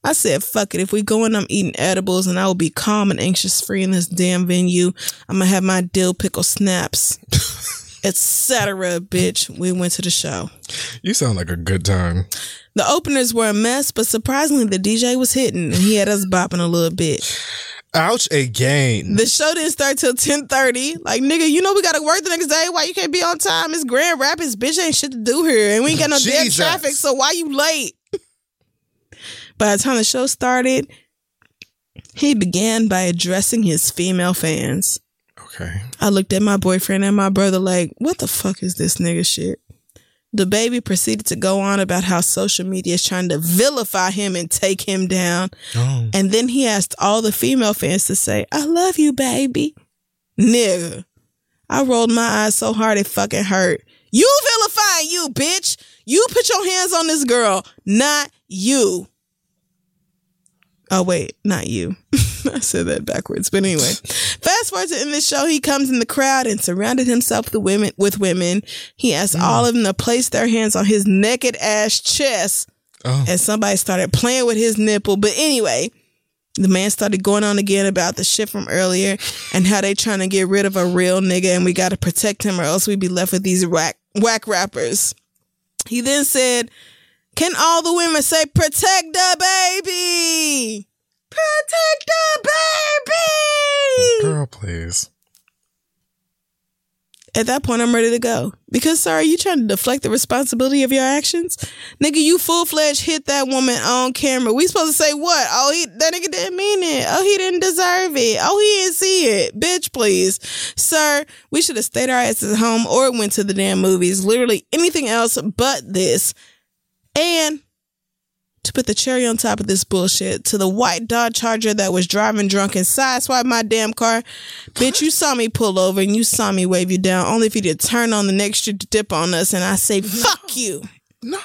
I said, fuck it. If we go in, I'm eating edibles and I will be calm and anxious free in this damn venue. I'm gonna have my dill pickle snaps, etc. Bitch, we went to the show. You sound like a good time. The openers were a mess, but surprisingly, the DJ was hitting and he had us bopping a little bit. Ouch again. The show didn't start till ten thirty. Like nigga, you know we gotta work the next day. Why you can't be on time? It's Grand Rapids, bitch. Ain't shit to do here, and we ain't got no damn traffic. So why you late? By the time the show started, he began by addressing his female fans. Okay. I looked at my boyfriend and my brother like, what the fuck is this nigga shit? DaBaby proceeded to go on about how social media is trying to vilify him and take him down. Oh. And then he asked all the female fans to say, I love you, baby. Nigga. I rolled my eyes so hard it fucking hurt. You vilifying you, bitch. You put your hands on this girl, not you. Oh, wait, not you. I said that backwards. But anyway, fast forward to in this show, he comes in the crowd and surrounded himself with women. With women, he asked mm. all of them to place their hands on his naked ass chest, Oh. and somebody started playing with his nipple. But anyway, the man started going on again about the shit from earlier and how they trying to get rid of a real nigga, and we got to protect him, or else we'd be left with these whack whack rappers. He then said, Can all the women say, protect DaBaby? Protect the baby. Girl, please. At that point, I'm ready to go. Because, sorry, you trying to deflect the responsibility of your actions? Nigga, you full fledged hit that woman on camera. We supposed to say what? Oh, he that nigga didn't mean it. Oh, he didn't deserve it. Oh, he didn't see it. Bitch, please. Sir, we should have stayed our asses at home or went to the damn movies. Literally anything else but this. And to put the cherry on top of this bullshit, to the white Dodge Charger that was driving drunk and sideswiped my damn car. Bitch, you saw me pull over and you saw me wave you down only for you to turn on the next street to dip on us and I say, fuck you. No.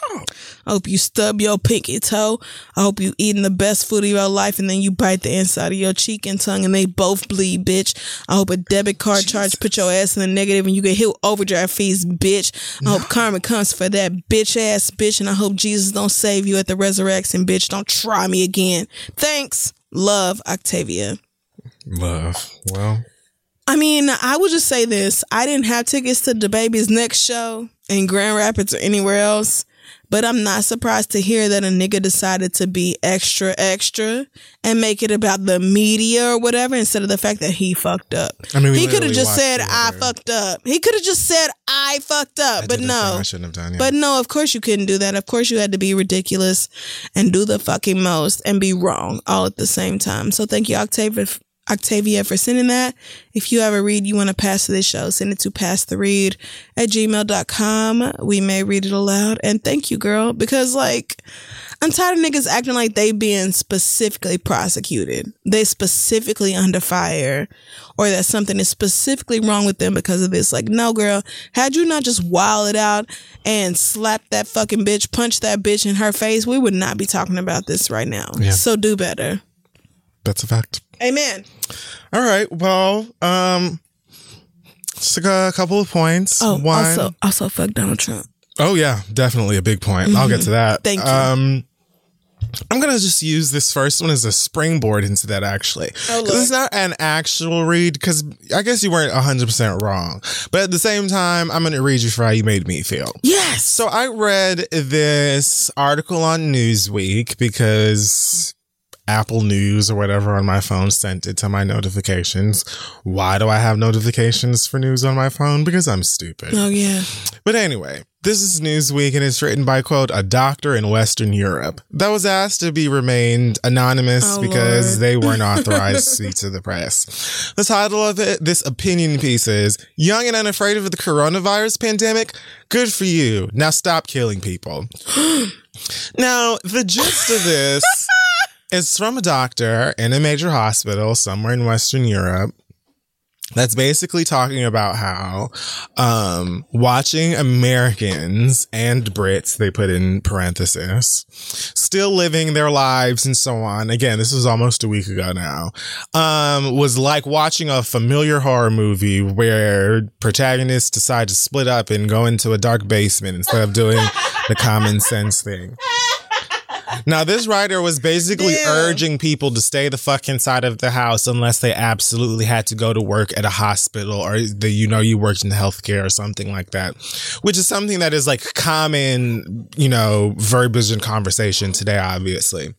I hope you stub your pinky toe. I hope you eating the best food of your life and then you bite the inside of your cheek and tongue and they both bleed, bitch. I hope a debit card charge put your ass in the negative and you get hit overdraft fees, bitch. I hope karma comes for that bitch ass bitch and I hope Jesus don't save you at the resurrection, bitch. Don't try me again. Thanks. Love, Octavia. Love. Well, I mean, I will just say this. I didn't have tickets to DaBaby's next show in Grand Rapids or anywhere else, but I'm not surprised to hear that a nigga decided to be extra, extra and make it about the media or whatever instead of the fact that he fucked up. I mean, he could have just said, I fucked up. He could have just said, I fucked up, I but did a thing no. I shouldn't have done. Yeah. But no, of course you couldn't do that. Of course you had to be ridiculous and do the fucking most and be wrong all at the same time. So thank you, Octavia, Octavia for sending that. If you have a read you want to pass to this show, send it to pass the read at gmail.com. We may read it aloud. And thank you, girl, because like, I'm tired of niggas acting like they being specifically prosecuted. They specifically under fire or that something is specifically wrong with them because of this. Like, no, girl, had you not just wild it out and slap that fucking bitch, punch that bitch in her face, we would not be talking about this right now. Yeah. So do better. That's a fact. Amen. All right. Well, um, just a couple of points. Oh, One, also, also fuck Donald Trump. Oh yeah, definitely a big point. I'll get to that. Thank you. Um, I'm gonna just use this first one as a springboard into that. Actually, Oh, 'Cause it's not an actual read because I guess you weren't 100 percent wrong, but at the same time, I'm gonna read you for how you made me feel. Yes. So I read this article on Newsweek because Apple News or whatever on my phone sent it to my notifications. Why do I have notifications for news on my phone? Because I'm stupid. Oh yeah. But anyway, this is Newsweek and it's written by, quote, a doctor in Western Europe that was asked to be remained anonymous Oh, because Lord. they weren't authorized to speak to the press. The title of it, this opinion piece is Young and Unafraid of the Coronavirus Pandemic? Good for you. Now stop killing people. now, the gist of this is from a doctor in a major hospital somewhere in Western Europe that's basically talking about how um, watching Americans and Brits, they put in parenthesis, still living their lives and so on. Again, this was almost a week ago now. Um, was like watching a familiar horror movie where protagonists decide to split up and go into a dark basement instead of doing the common sense thing. Now, this writer was basically urging people to stay the fuck inside of the house unless they absolutely had to go to work at a hospital or the, you know, you worked in healthcare or something like that, which is something that is like common, you know, verbiage and conversation today, obviously.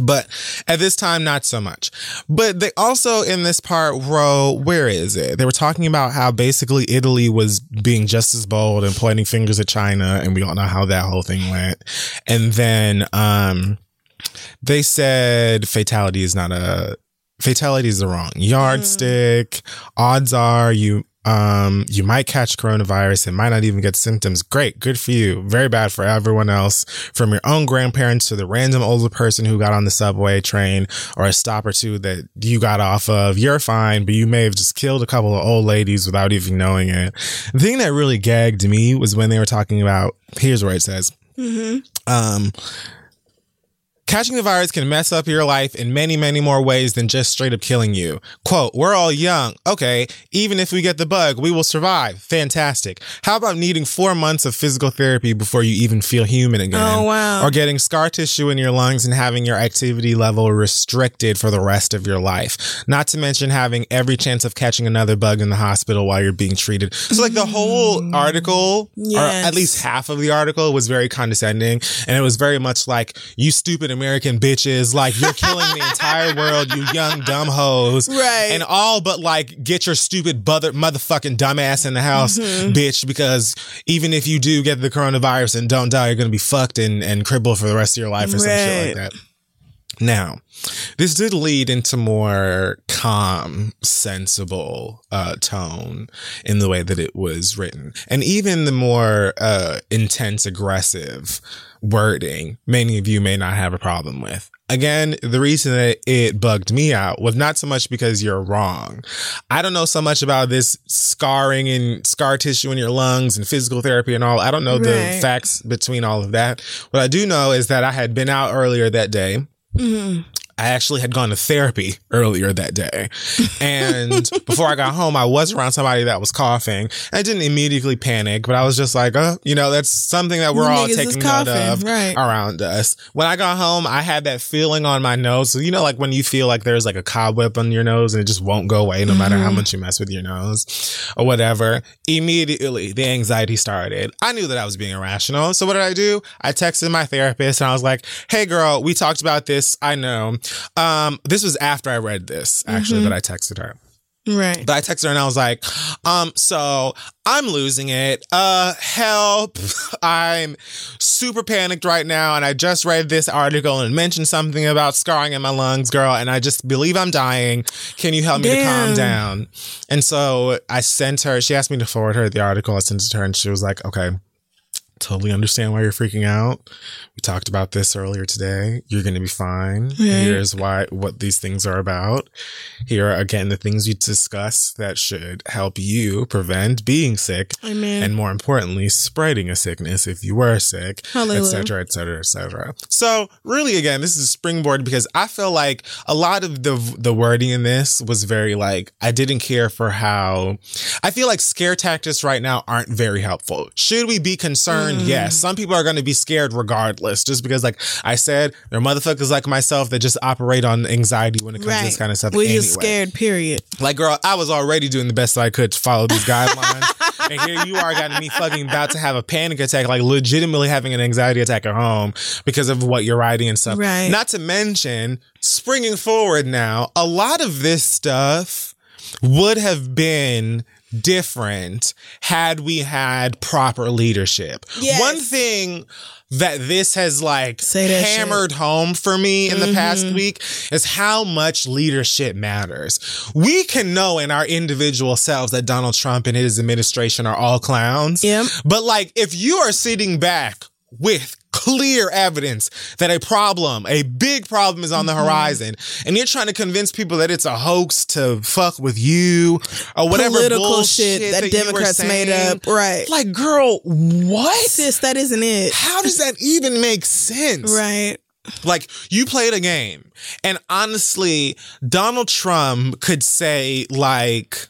But at this time, not so much. But they also in this part wrote, where is it? They were talking about how basically Italy was being just as bold and pointing fingers at China, and we all know how that whole thing went. And then um they said fatality is not a fatality is the wrong yardstick. Odds are you um you might catch coronavirus and might not even get symptoms. Great, good for you. Very bad for everyone else. From your own grandparents to the random older person who got on the subway train or a stop or two that you got off of. You're fine, but you may have just killed a couple of old ladies without even knowing it. The thing that really gagged me was when they were talking about here's where it says Hmm. um Catching the virus can mess up your life in many, many more ways than just straight up killing you. Quote, we're all young. Okay. Even if we get the bug, we will survive. Fantastic. How about needing four months of physical therapy before you even feel human again? Oh, wow. Or getting scar tissue in your lungs and having your activity level restricted for the rest of your life. Not to mention having every chance of catching another bug in the hospital while you're being treated. So like the whole mm. article, or at least half of the article was very condescending. And it was very much like, you stupid American bitches, like you're killing the entire world, you young dumb hoes. Right. And all but like get your stupid mother, motherfucking dumbass in the house, Mm-hmm. bitch, because even if you do get the coronavirus and don't die, you're going to be fucked and, and crippled for the rest of your life or some shit like that. Now, this did lead into more calm, sensible uh, tone in the way that it was written, and even the more uh, intense, aggressive wording. Many of you may not have a problem with. Again, the reason that it bugged me out was not so much because you're wrong. I don't know so much about this scarring and scar tissue in your lungs and physical therapy and all. I don't know the facts between all of that. What I do know is that I had been out earlier that day. Mm-hmm. I actually had gone to therapy earlier that day. And before I got home, I was around somebody that was coughing. I didn't immediately panic, but I was just like, uh, you know, that's something that we're You all taking note of right. around us. When I got home, I had that feeling on my nose. So, you know, like when you feel like there's like a cobweb on your nose and it just won't go away no matter how much you mess with your nose or whatever. Immediately, the anxiety started. I knew that I was being irrational. So what did I do? I texted my therapist and I was like, hey girl, we talked about this. I know. Um, this was after I read this, actually, that I texted her. Right. But I texted her and I was like, um, so I'm losing it. Uh, help. I'm super panicked right now. And I just read this article and mentioned something about scarring in my lungs, girl. And I just believe I'm dying. Can you help me to calm down? And so I sent her, she asked me to forward her the article. I sent it to her and she was like, okay. Totally understand why you're freaking out. We talked about this earlier today. You're going to be fine. Here's why, what these things are about. Here are again the things we discuss that should help you prevent being sick. Amen. And more importantly, spreading a sickness if you were sick, etc., etc., cetera, et cetera, et cetera. So really, again, this is a springboard because I feel like a lot of the, the wording in this was very like, I didn't care for how, I feel like scare tactics right now aren't very helpful. Should we be concerned? Mm. Yes. Some people are going to be scared regardless, just because like I said, there are motherfuckers like myself that just operate on anxiety when it comes to this kind of stuff. We're anyway. just scared, period. Like, girl, I was already doing the best I could to follow these guidelines. and here you are, got me fucking about to have a panic attack, like legitimately having an anxiety attack at home because of what you're writing and stuff. Right. Not to mention, springing forward now, a lot of this stuff would have been different had we had proper leadership. Yes. One thing that this has like that shit. hammered home for me in the past mm-hmm. week is how much leadership matters. We can know in our individual selves that Donald Trump and his administration are all clowns. Yep. But like if you are sitting back with clear evidence that a problem, a big problem is on the mm-hmm. horizon, and you're trying to convince people that it's a hoax to fuck with you or whatever Political bullshit shit that that Democrats made up. Right. Like, girl, what? Sis, that isn't it. How does that even make sense? Right. Like you played a game, and honestly, Donald Trump could say like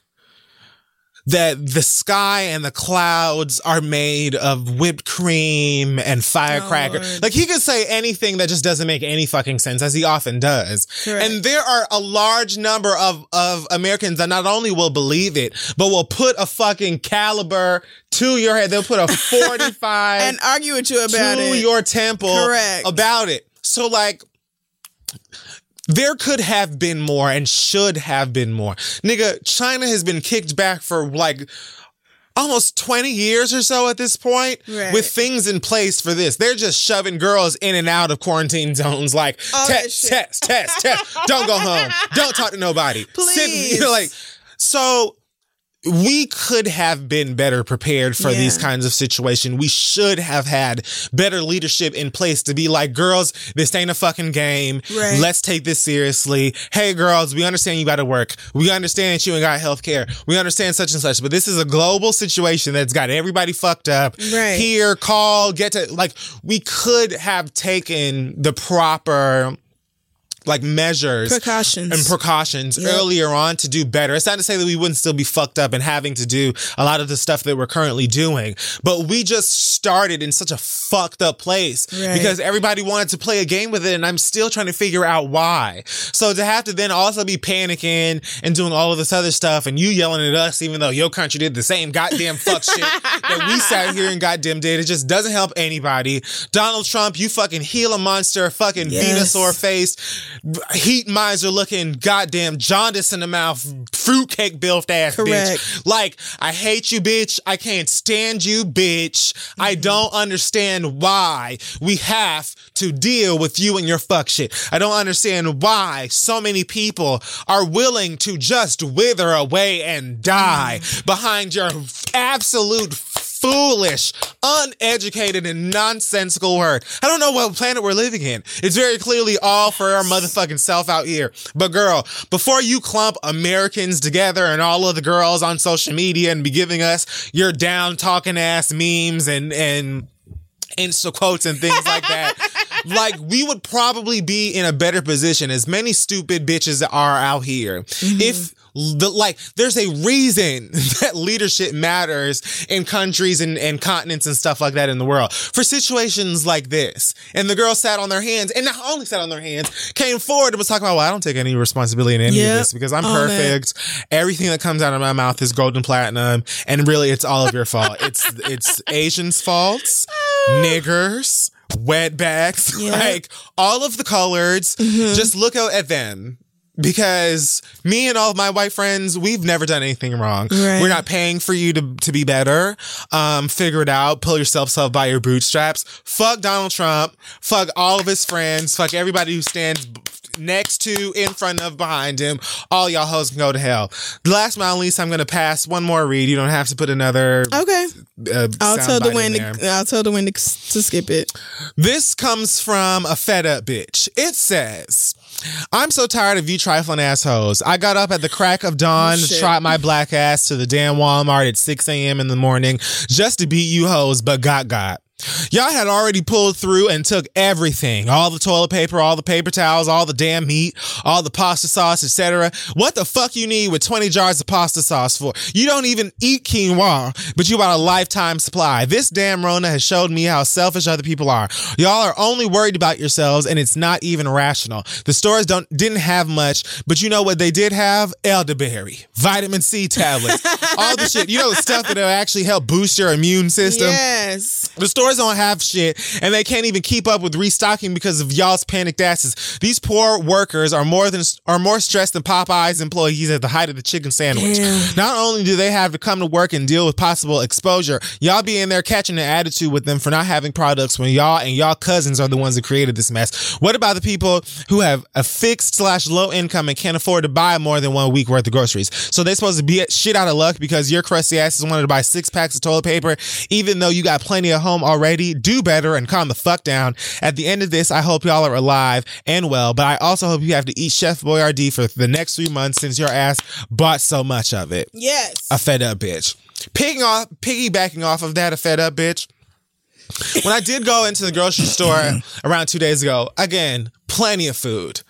that the sky and the clouds are made of whipped cream and firecracker. Lord. like he could say anything that just doesn't make any fucking sense, as he often does. Correct. And there are a large number of of Americans that not only will believe it, but will put a fucking caliber to your head. They'll put a forty five And argue with you about to it. your temple Correct. about it. So like there could have been more and should have been more. Nigga, China has been kicked back for like almost 20 years or so at this point Right. with things in place for this. They're just shoving girls in and out of quarantine zones like test, test, test, test. Don't go home. Don't talk to nobody. Sit- Please. you know, like so we could have been better prepared for Yeah. these kinds of situations. We should have had better leadership in place to be like, girls, this ain't a fucking game. Right. Let's take this seriously. Hey, girls, we understand you got to work. We understand that you ain't got health care. We understand such and such, but this is a global situation that's got everybody fucked up. Right. Here, call, get to, like, we could have taken the proper like measures Precautions. and precautions Yep. earlier on to do better. It's not to say that we wouldn't still be fucked up and having to do a lot of the stuff that we're currently doing, but we just started in such a fucked up place Right. because everybody wanted to play a game with it and I'm still trying to figure out why. So to have to then also be panicking and doing all of this other stuff and you yelling at us even though your country did the same goddamn fuck shit that we sat here and goddamn did, it just doesn't help anybody. Donald Trump, you fucking Gila monster, fucking Yes. Venusaur faced, heat miser looking, goddamn jaundice in the mouth, fruitcake built ass Correct. bitch. Like, I hate you, bitch. I can't stand you, bitch. I Mm-hmm. don't understand why we have to deal with you and your fuck shit. I don't understand why so many people are willing to just wither away and die Mm. behind your absolute foolish, uneducated, and nonsensical word. I don't know what planet we're living in. It's very clearly all for our motherfucking self out here. But girl, before you clump Americans together and all of the girls on social media and be giving us your down talking ass memes and and Insta quotes and things like that. like we would probably be in a better position as many stupid bitches are out here if mm-hmm. The, like there's a reason that leadership matters in countries and, and continents and stuff like that in the world. For situations like this and the girl sat on their hands and not only sat on their hands came forward and was talking about well i don't take any responsibility in any Yep. of this because i'm that. perfect. Everything that comes out of my mouth is golden platinum and really it's all of your fault. It's it's asians faults oh. niggers wetbacks Yeah. like all of the coloreds. Mm-hmm. Just look out at them because me and all of my white friends we've never done anything wrong Right. we're not paying for you to, to be better um figure it out pull yourself up by your bootstraps fuck donald trump fuck all of his friends fuck everybody who stands next to in front of behind him all y'all hoes can go to hell last but not least i'm gonna pass one more read you don't have to put another Okay. uh, I'll tell the wind. To, I'll tell the to, to skip it. This comes from a fed up bitch. It says, I'm so tired of you trifling assholes. I got up at the crack of dawn to shit. trot my black ass to the damn Walmart at 6 a.m. in the morning just to beat you hoes, but got got. Y'all had already pulled through and took everything. All the toilet paper, all the paper towels, all the damn meat, all the pasta sauce, etc. What the fuck you need with 20 jars of pasta sauce for? You don't even eat quinoa, but you bought a lifetime supply. This damn Rona has showed me how selfish other people are. Y'all are only worried about yourselves and it's not even rational. The stores don't didn't have much, but you know what they did have? Elderberry, vitamin C tablets, all the shit. You know the stuff that'll actually help boost your immune system. Yes. The stores don't have shit and they can't even keep up with restocking because of y'all's panicked asses. These poor workers are more than are more stressed than Popeye's employees at the height of the chicken sandwich. Damn. Not only do they have to come to work and deal with possible exposure, y'all be in there catching an attitude with them for not having products when y'all and y'all cousins are the ones that created this mess. What about the people who have a fixed slash low income and can't afford to buy more than one week worth of groceries? So they supposed to be shit out of luck because your crusty asses wanted to buy six packs of toilet paper, even though you got plenty at home already. Already, do better and calm the fuck down. At the end of this, I hope y'all are alive and well, but I also hope you have to eat Chef Boyardee for the next three months since your ass bought so much of it. Yes. A fed up bitch. Pigging off, piggybacking off of that, a fed up bitch. When I did go into the grocery store around two days ago, again, plenty of food.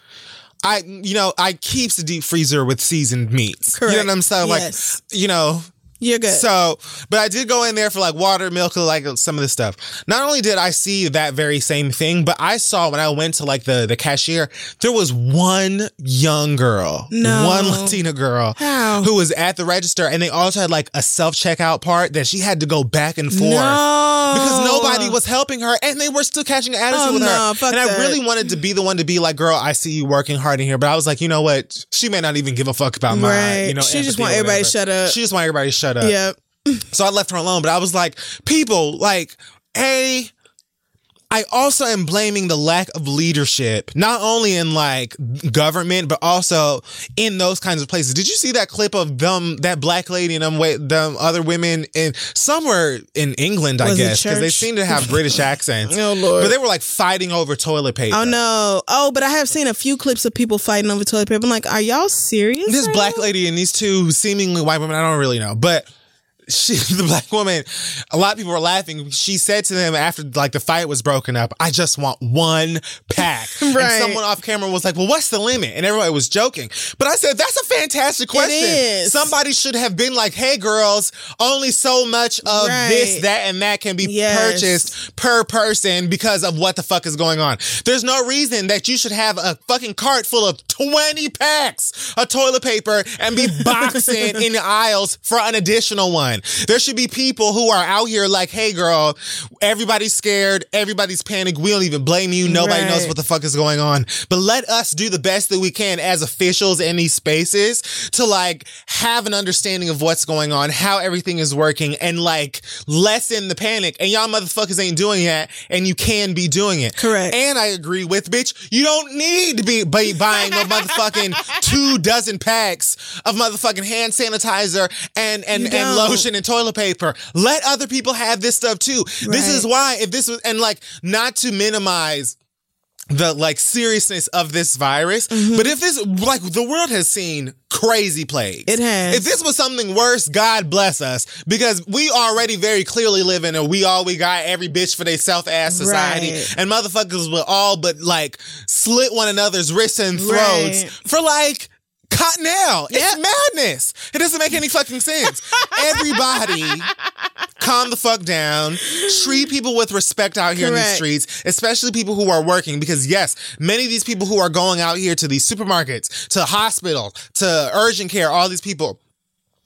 I, you know, I keeps the deep freezer with seasoned meats. Correct. You know what I'm saying? Like, you know, You're good. so, but I did go in there for like water, milk, like some of this stuff. Not only did I see that very same thing, but I saw when I went to like the the cashier, there was one young girl, No. one Latina girl, How? who was at the register, and they also had like a self checkout part that she had to go back and forth. No. Because nobody was helping her, and they were still catching an attitude Oh, with her. no, fuck and I that. really wanted to be the one to be like, "Girl, I see you working hard in here," but I was like, you know what? She may not even give a fuck about my, Right. you know, She just want everybody to shut up. She just want everybody to shut up. Yep. So I left her alone. But I was like, people, like, A, I also am blaming the lack of leadership, not only in like government, but also in those kinds of places. Did you see that clip of them, that black lady and them, wa- them other women in somewhere in England, I Was it guess, because they church? seem to have British accents. Oh, Lord. But they were like fighting over toilet paper. Oh no! Oh, but I have seen a few clips of people fighting over toilet paper. I'm like, are y'all serious? This right black now? lady and these two seemingly white women, I don't really know, but she, the black woman, a lot of people were laughing. She said to them after like the fight was broken up, I just want one pack. And Right. someone off camera was like, well, what's the limit? And everybody was joking. But I said, that's a fantastic question. is. Somebody should have been like, hey girls, only so much of Right. this, that, and that can be Yes. purchased per person because of what the fuck is going on. There's no reason that you should have a fucking cart full of 20 packs of toilet paper and be boxing in the aisles for an additional one. There should be people who are out here like, hey girl, everybody's scared, everybody's panicked. We don't even blame you. Nobody knows what the fuck is going on. But let us do the best that we can as officials in these spaces to like have an understanding of what's going on, how everything is working, and like lessen the panic. And y'all motherfuckers ain't doing that, and you can be doing it. Correct. And I agree with bitch. You don't need to be bu- buying no motherfucking two dozen packs of motherfucking hand sanitizer and and and don't. Lotion and toilet paper. Let other people have this stuff too. This is why if this was and like not to minimize the like seriousness of this virus. Mm-hmm. But if this like the world has seen crazy plagues. It has. If this was something worse, God bless us. Because we already very clearly live in a we all we got every bitch for their self ass society. Right. And motherfuckers will all but like slit one another's wrists and throats Right. for like Cottonelle. Yeah. It's madness. It doesn't make any fucking sense. Everybody calm the fuck down. Treat people with respect out here in these Correct. streets, especially people who are working. Because yes, many of these people who are going out here to these supermarkets, to hospital, to urgent care, all these people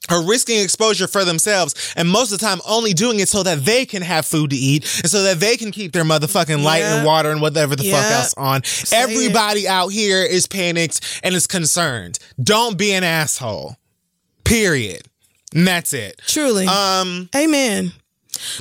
are risking exposure for themselves and most of the time only doing it so that they can have food to eat and so that they can keep their motherfucking light and water and whatever the fuck else on. it. Everybody out here is panicked and is concerned. Don't be an asshole. Period. And that's it. Truly. Um Amen.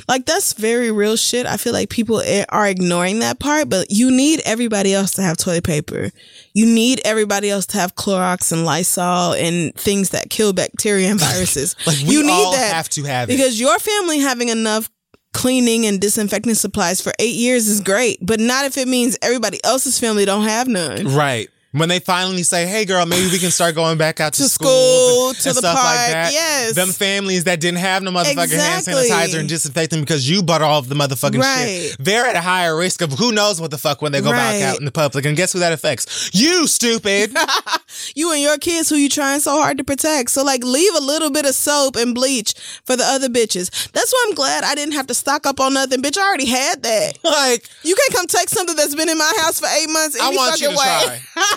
Like that's very real shit. I feel like people are ignoring that part, but you need everybody else to have toilet paper. You need everybody else to have Clorox and Lysol and things that kill bacteria and viruses. Like, we you need all that have to have it. because your family having enough cleaning and disinfecting supplies for eight years is great, but not if it means everybody else's family don't have none. Right. When they finally say, "Hey, girl, maybe we can start going back out to, To school, to and the stuff like that." yes. them families that didn't have no motherfucking hand sanitizer and disinfectant because you bought all of the motherfucking Right. shit. They're at a higher risk of who knows what the fuck when they go back out in the public. And guess who that affects? You, stupid. you and your kids who you trying so hard to protect. So like leave a little bit of soap and bleach for the other bitches. That's why I'm glad I didn't have to stock up on nothing. Bitch, I already had that. like, You can't come take something that's been in my house for eight months I want fucking you to way. try.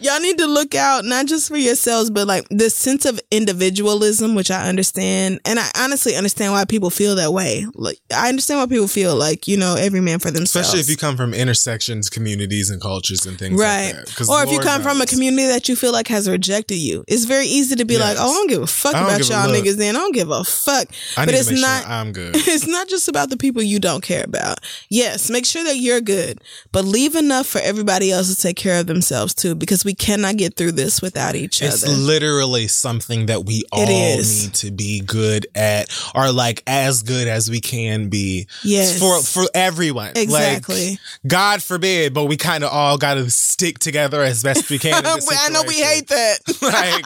Y'all need to look out not just for yourselves, but like the sense of individualism, which I understand, and I honestly understand why people feel that way. Like I understand why people feel like you know every man for themselves. Especially if you come from intersections, communities, and cultures and things Right. like Or if you Lord come from a community that you feel like has rejected you. It's very easy to be like, oh, I don't give a fuck about y'all niggas then. I don't give a fuck. I but need it's to make not sure I'm good. it's not just about the people you don't care about. Yes, make sure that you're good, but leave enough for everybody else to take care of themselves too, because we cannot get through this without each It's other. It's literally something that we all need to be good at, or like as good as we can be. Yes. for for everyone. Exactly. Like, God forbid, but we kind of all got to stick together as best we can. in this I know we hate that. like,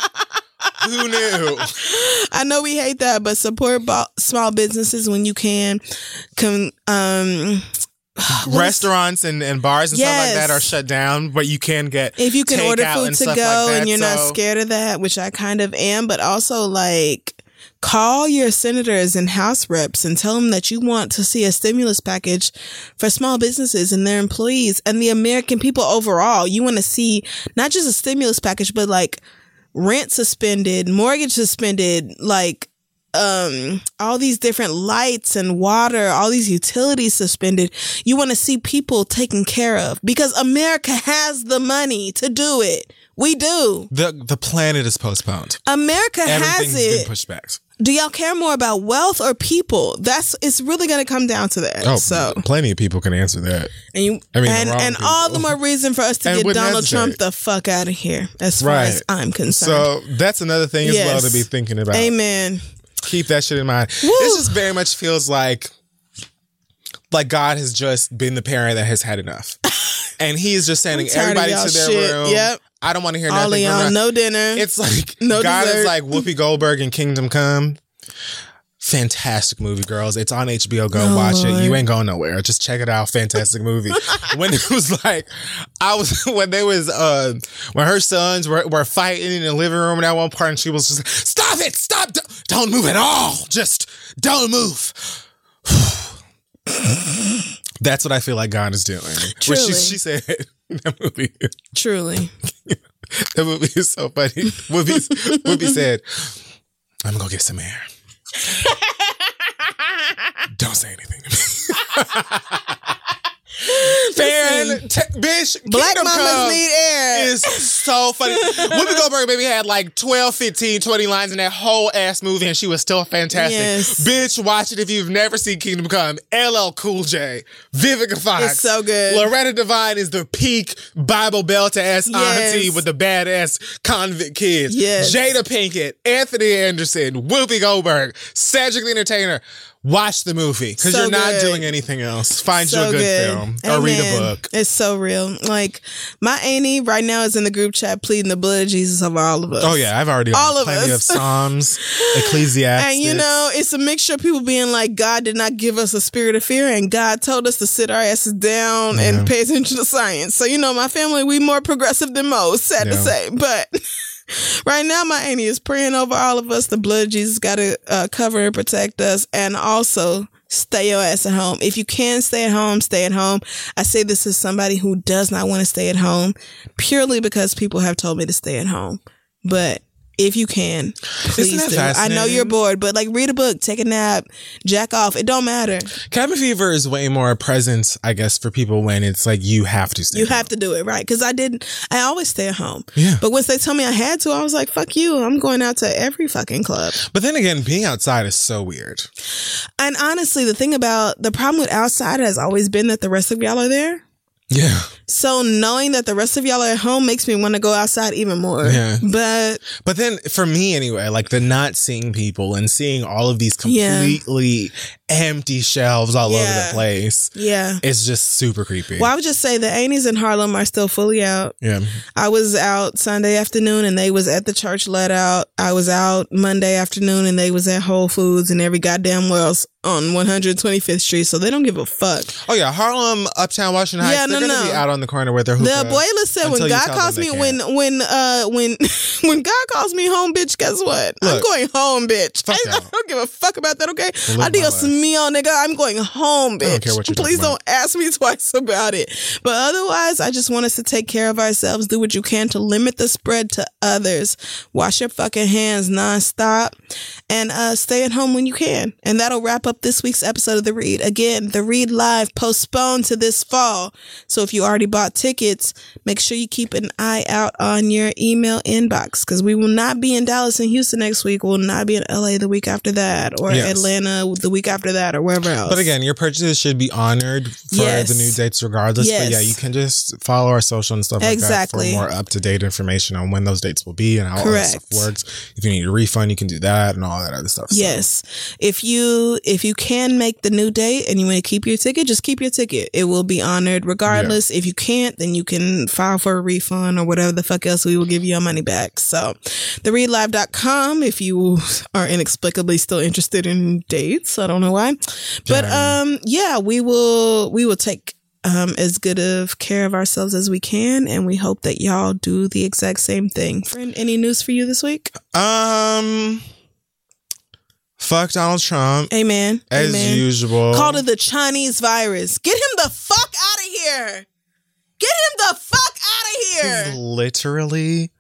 who knew? I know we hate that, but support small businesses when you can. Con- um, Restaurants and, and bars and stuff like that are shut down, but you can get if you can order food to go like that, and you're not scared of that, which I kind of am, but also like call your senators and house reps and tell them that you want to see a stimulus package for small businesses and their employees and the American people overall. You want to see not just a stimulus package, but like rent suspended, mortgage suspended, like um all these different lights and water, all these utilities suspended. You want to see people taken care of because America has the money to do it. We do. The the planet is postponed. America has Everything's been it. pushed back. do y'all care more about wealth or people? That's it's really going to come down to that. Oh, so plenty of people can answer that. and you I mean, and and all the more reason for us to And get Donald Trump the fuck out of here, as far Right. as I'm concerned. So that's another thing as well to be thinking about. Amen. Keep that shit in mind. Woo. This just very much feels like like God has just been the parent that has had enough. And he is just sending I'm tired of everybody to their shit. room. Yep. I don't want to hear All nothing y'all, no dinner. It's like No God dessert. is like Whoopi Goldberg in Kingdom Come. Fantastic movie, girls. It's on HBO. Go Oh, watch it. You ain't going nowhere. Just check it out. Fantastic movie. when it was like, I was when they was uh when her sons were, were fighting in the living room at that one part, and she was just like, "Stop it! Stop! Don't, don't move at all. Just don't move." That's what I feel like God is doing. When she, Truly. she said that movie. Truly. That movie is so funny. Whoopi, Whoopi said, I'm gonna go get some air. Don't say anything to me. Fan, t- bitch, Black Kingdom mamas Come need air. is so funny. Whoopi Goldberg maybe had like 12, 15, 20 lines in that whole ass movie and she was still fantastic. Yes. Bitch, watch it if you've never seen Kingdom Come. LL Cool J, Vivica Fox. It's so good. Loretta Devine is the peak Bible Belt ass Yes. auntie with the badass convict kids. Yes. Jada Pinkett, Anthony Anderson, Whoopi Goldberg, Cedric the Entertainer. Watch the movie because So you're not good. doing anything else. Find so you a good, good. film or read a book. It's so real. Like my auntie right now is in the group chat pleading the blood of Jesus over all of us. Oh yeah, I've already All of plenty us. of Psalms, Ecclesiastes. And you know, it's a mixture of people being like, God did not give us a spirit of fear, and God told us to sit our asses down and pay attention to science. So, you know, my family, we more progressive than most, sad to say. But right now, my auntie is praying over all of us. The blood of Jesus got to uh, cover and protect us. And also, stay your ass at home. If you can stay at home, stay at home. I say this as somebody who does not want to stay at home purely because people have told me to stay at home. But if you can, please do. I know you're bored, but like read a book, take a nap, jack off. It don't matter. cabin fever is way more present, I guess, for people when it's like you have to stay. You home. have to do it right because I didn't. I always stay at home. Yeah. But once they told me I had to, I was like, "Fuck you! I'm going out to every fucking club." But then again, being outside is so weird. And honestly, the thing about the problem with outside has always been that the rest of y'all are there. Yeah. So knowing that the rest of y'all are at home makes me want to go outside even more. Yeah. But But then for me anyway, like the not seeing people and seeing all of these Yeah. Empty shelves all over the place, yeah. it's just super creepy. Well, I would just say the Ainies in Harlem are still fully out. Yeah. I was out Sunday afternoon and they was at the church let out. I was out Monday afternoon and they was at Whole Foods and every goddamn well else on 125th Street. So they don't give a fuck. Oh yeah, Harlem, Uptown Washington Heights. Yeah, they're no, gonna no. be out on the corner with their The abuela said when God calls me when when uh when when God calls me home, bitch, guess what? I'm going home, bitch. I, I don't give a fuck about that, okay? My Adios mio, nigga. I'm going home, bitch. don't care what you're Please don't ask me twice about it. But otherwise, I just want us to take care of ourselves. Do what you can to limit the spread to others. Wash your fucking hands nonstop, and uh, stay at home when you can. And that'll wrap up this week's episode of the Read. Again, the Read Live postponed to this fall. So if you already bought tickets, make sure you keep an eye out on your email inbox because we will not be in Dallas and Houston next week. We'll not be in LA the week after that, or Yes. Atlanta the week after that, or wherever else. But again, your purchases should be honored for Yes. the new dates regardless. But yeah, you can just follow our social and stuff Exactly. like that for more up to date information on when those dates will be and how all that stuff works. If you need a refund, you can do that and all that other stuff. So, Yes. If you if you can make the new date and you want to keep your ticket, just keep your ticket. It will be honored regardless. If you can't, then you can file for a refund or whatever the fuck else we will give you your money back. So thereadlive.com if you are inexplicably still interested in dates. I don't know why. But um yeah, we will we will take um, as good of care of ourselves as we can, and we hope that y'all do the exact same thing. Friend, any news for you this week? Um, fuck Donald Trump Amen. as Amen. usual. Called it the Chinese virus. Get him the fuck out of here. Get him the fuck out of He's here. literally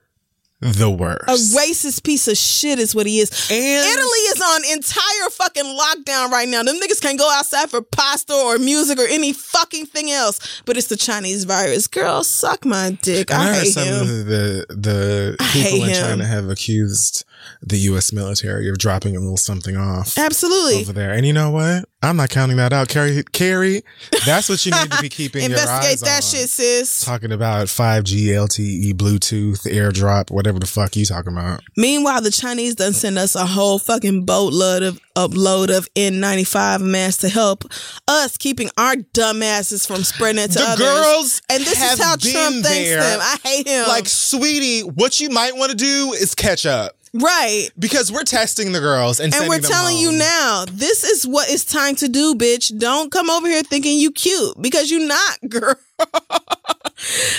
the worst. A racist piece of shit is what he is. And- Italy is on entire fucking lockdown right now. Them niggas can't go outside for pasta or music or any fucking thing else. But it's the Chinese virus. Girl, suck my dick. I, I heard hate some him. of the the people in him. China have accused the U.S. military of dropping a little something off Absolutely. over there. And you know what? I'm not counting that out, Keri. Keri, that's what you need to be keeping your Investigate that shit, sis. Talking about 5G, LTE, Bluetooth, AirDrop, whatever the fuck you talking about. Meanwhile, the Chinese done send us a whole fucking boatload of upload of N95 masks to help us keeping our dumbasses from spreading it to The others. girls and this is how Trump thinks there. them. I hate him. Like, sweetie, what you might want to do is catch up right. because we're testing the girls and, And we're telling you now, this is what it's time to do, bitch. Don't come over here thinking you cute because you not, girl.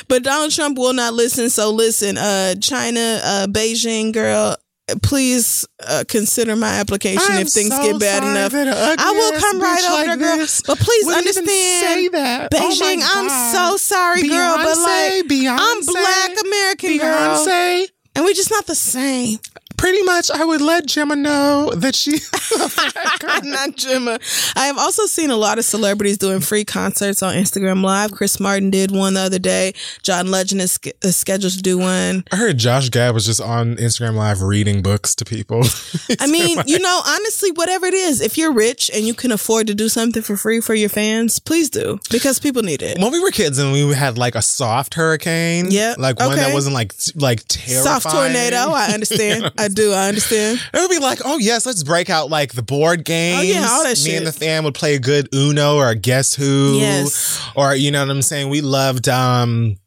but Donald Trump will not listen. So listen, uh, China, uh, Beijing, girl, please uh, consider my application I'm if things so get bad enough. I will come right over like there, girl. But please would even understand. Oh Beijing, I'm so sorry, girl. But like, Beyonce, I'm black American girl, Beyonce. And we're just not the same. Pretty much, I would let Gemma know that she. not Gemma. I have also seen a lot of celebrities doing free concerts on Instagram Live. Chris Martin did one the other day. John Legend is, is scheduled to do one. I heard Josh Gad was just on Instagram Live reading books to people. I mean, you know, honestly, whatever it is, if you're rich and you can afford to do something for free for your fans, please do because people need it. when we were kids and we had like a soft hurricane, Yeah, like one that wasn't like like terrifying. Soft tornado, I understand. I do, I understand. It would be like, oh yes, let's break out like the board games. Oh, yeah, all that Me shit. and the fam would play a good Uno or a Guess Who. Yes. Or you know what I'm saying? We loved um,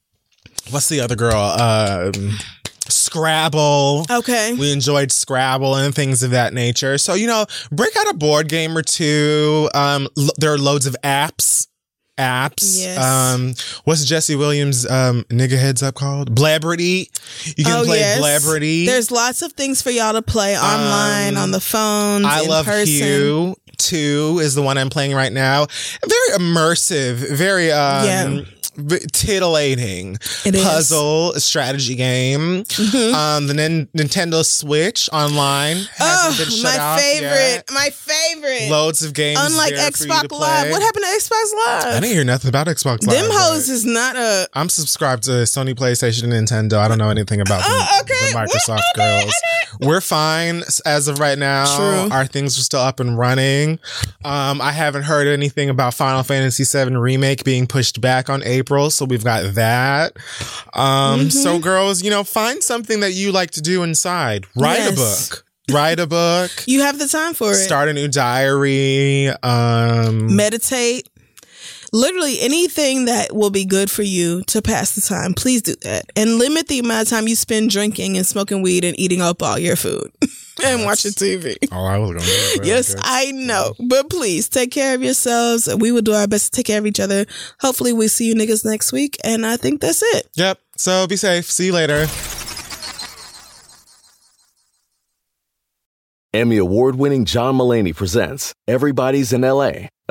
what's the other girl? Um, Scrabble. Okay. We enjoyed Scrabble and things of that nature. So you know, break out a board game or two. Um, there are loads of apps. Apps. Yes. Um, what's Jesse Williams' um nigga heads up called? Blabberty. You can oh, play yes. Blabberty. There's lots of things for y'all to play online, on the phones, I love person. Two is the one I'm playing right now. Very immersive, very um Yeah. Titillating It is. puzzle strategy game. Um, the Nin- Nintendo Switch online hasn't Oh, been shut my favorite. yet. My favorite. Loads of games. Unlike there for you to Xbox Live. What happened to Xbox Live? I didn't hear nothing about Xbox Live. Them hoes is not a. I'm subscribed to Sony PlayStation and Nintendo. I don't know anything about the, Oh, okay. the Microsoft okay, girls. We're fine as of right now. True. Our things are still up and running. Um, I haven't heard anything about Final Fantasy VII Remake being pushed back on April, so we've got that. Um, So, Mm-hmm. girls, you know, find something that you like to do inside. Write a book. Write a book. You have the time for it. Start a new diary. Um, Meditate. Literally anything that will be good for you to pass the time, please do that. And limit the amount of time you spend drinking and smoking weed and eating up all your food and watching TV. oh, I was going to. Yes, I know. But please take care of yourselves. We will do our best to take care of each other. Hopefully, we see you niggas next week. And I think that's it. Yep. So be safe. See you later. Emmy award winning John Mulaney presents Everybody's in LA,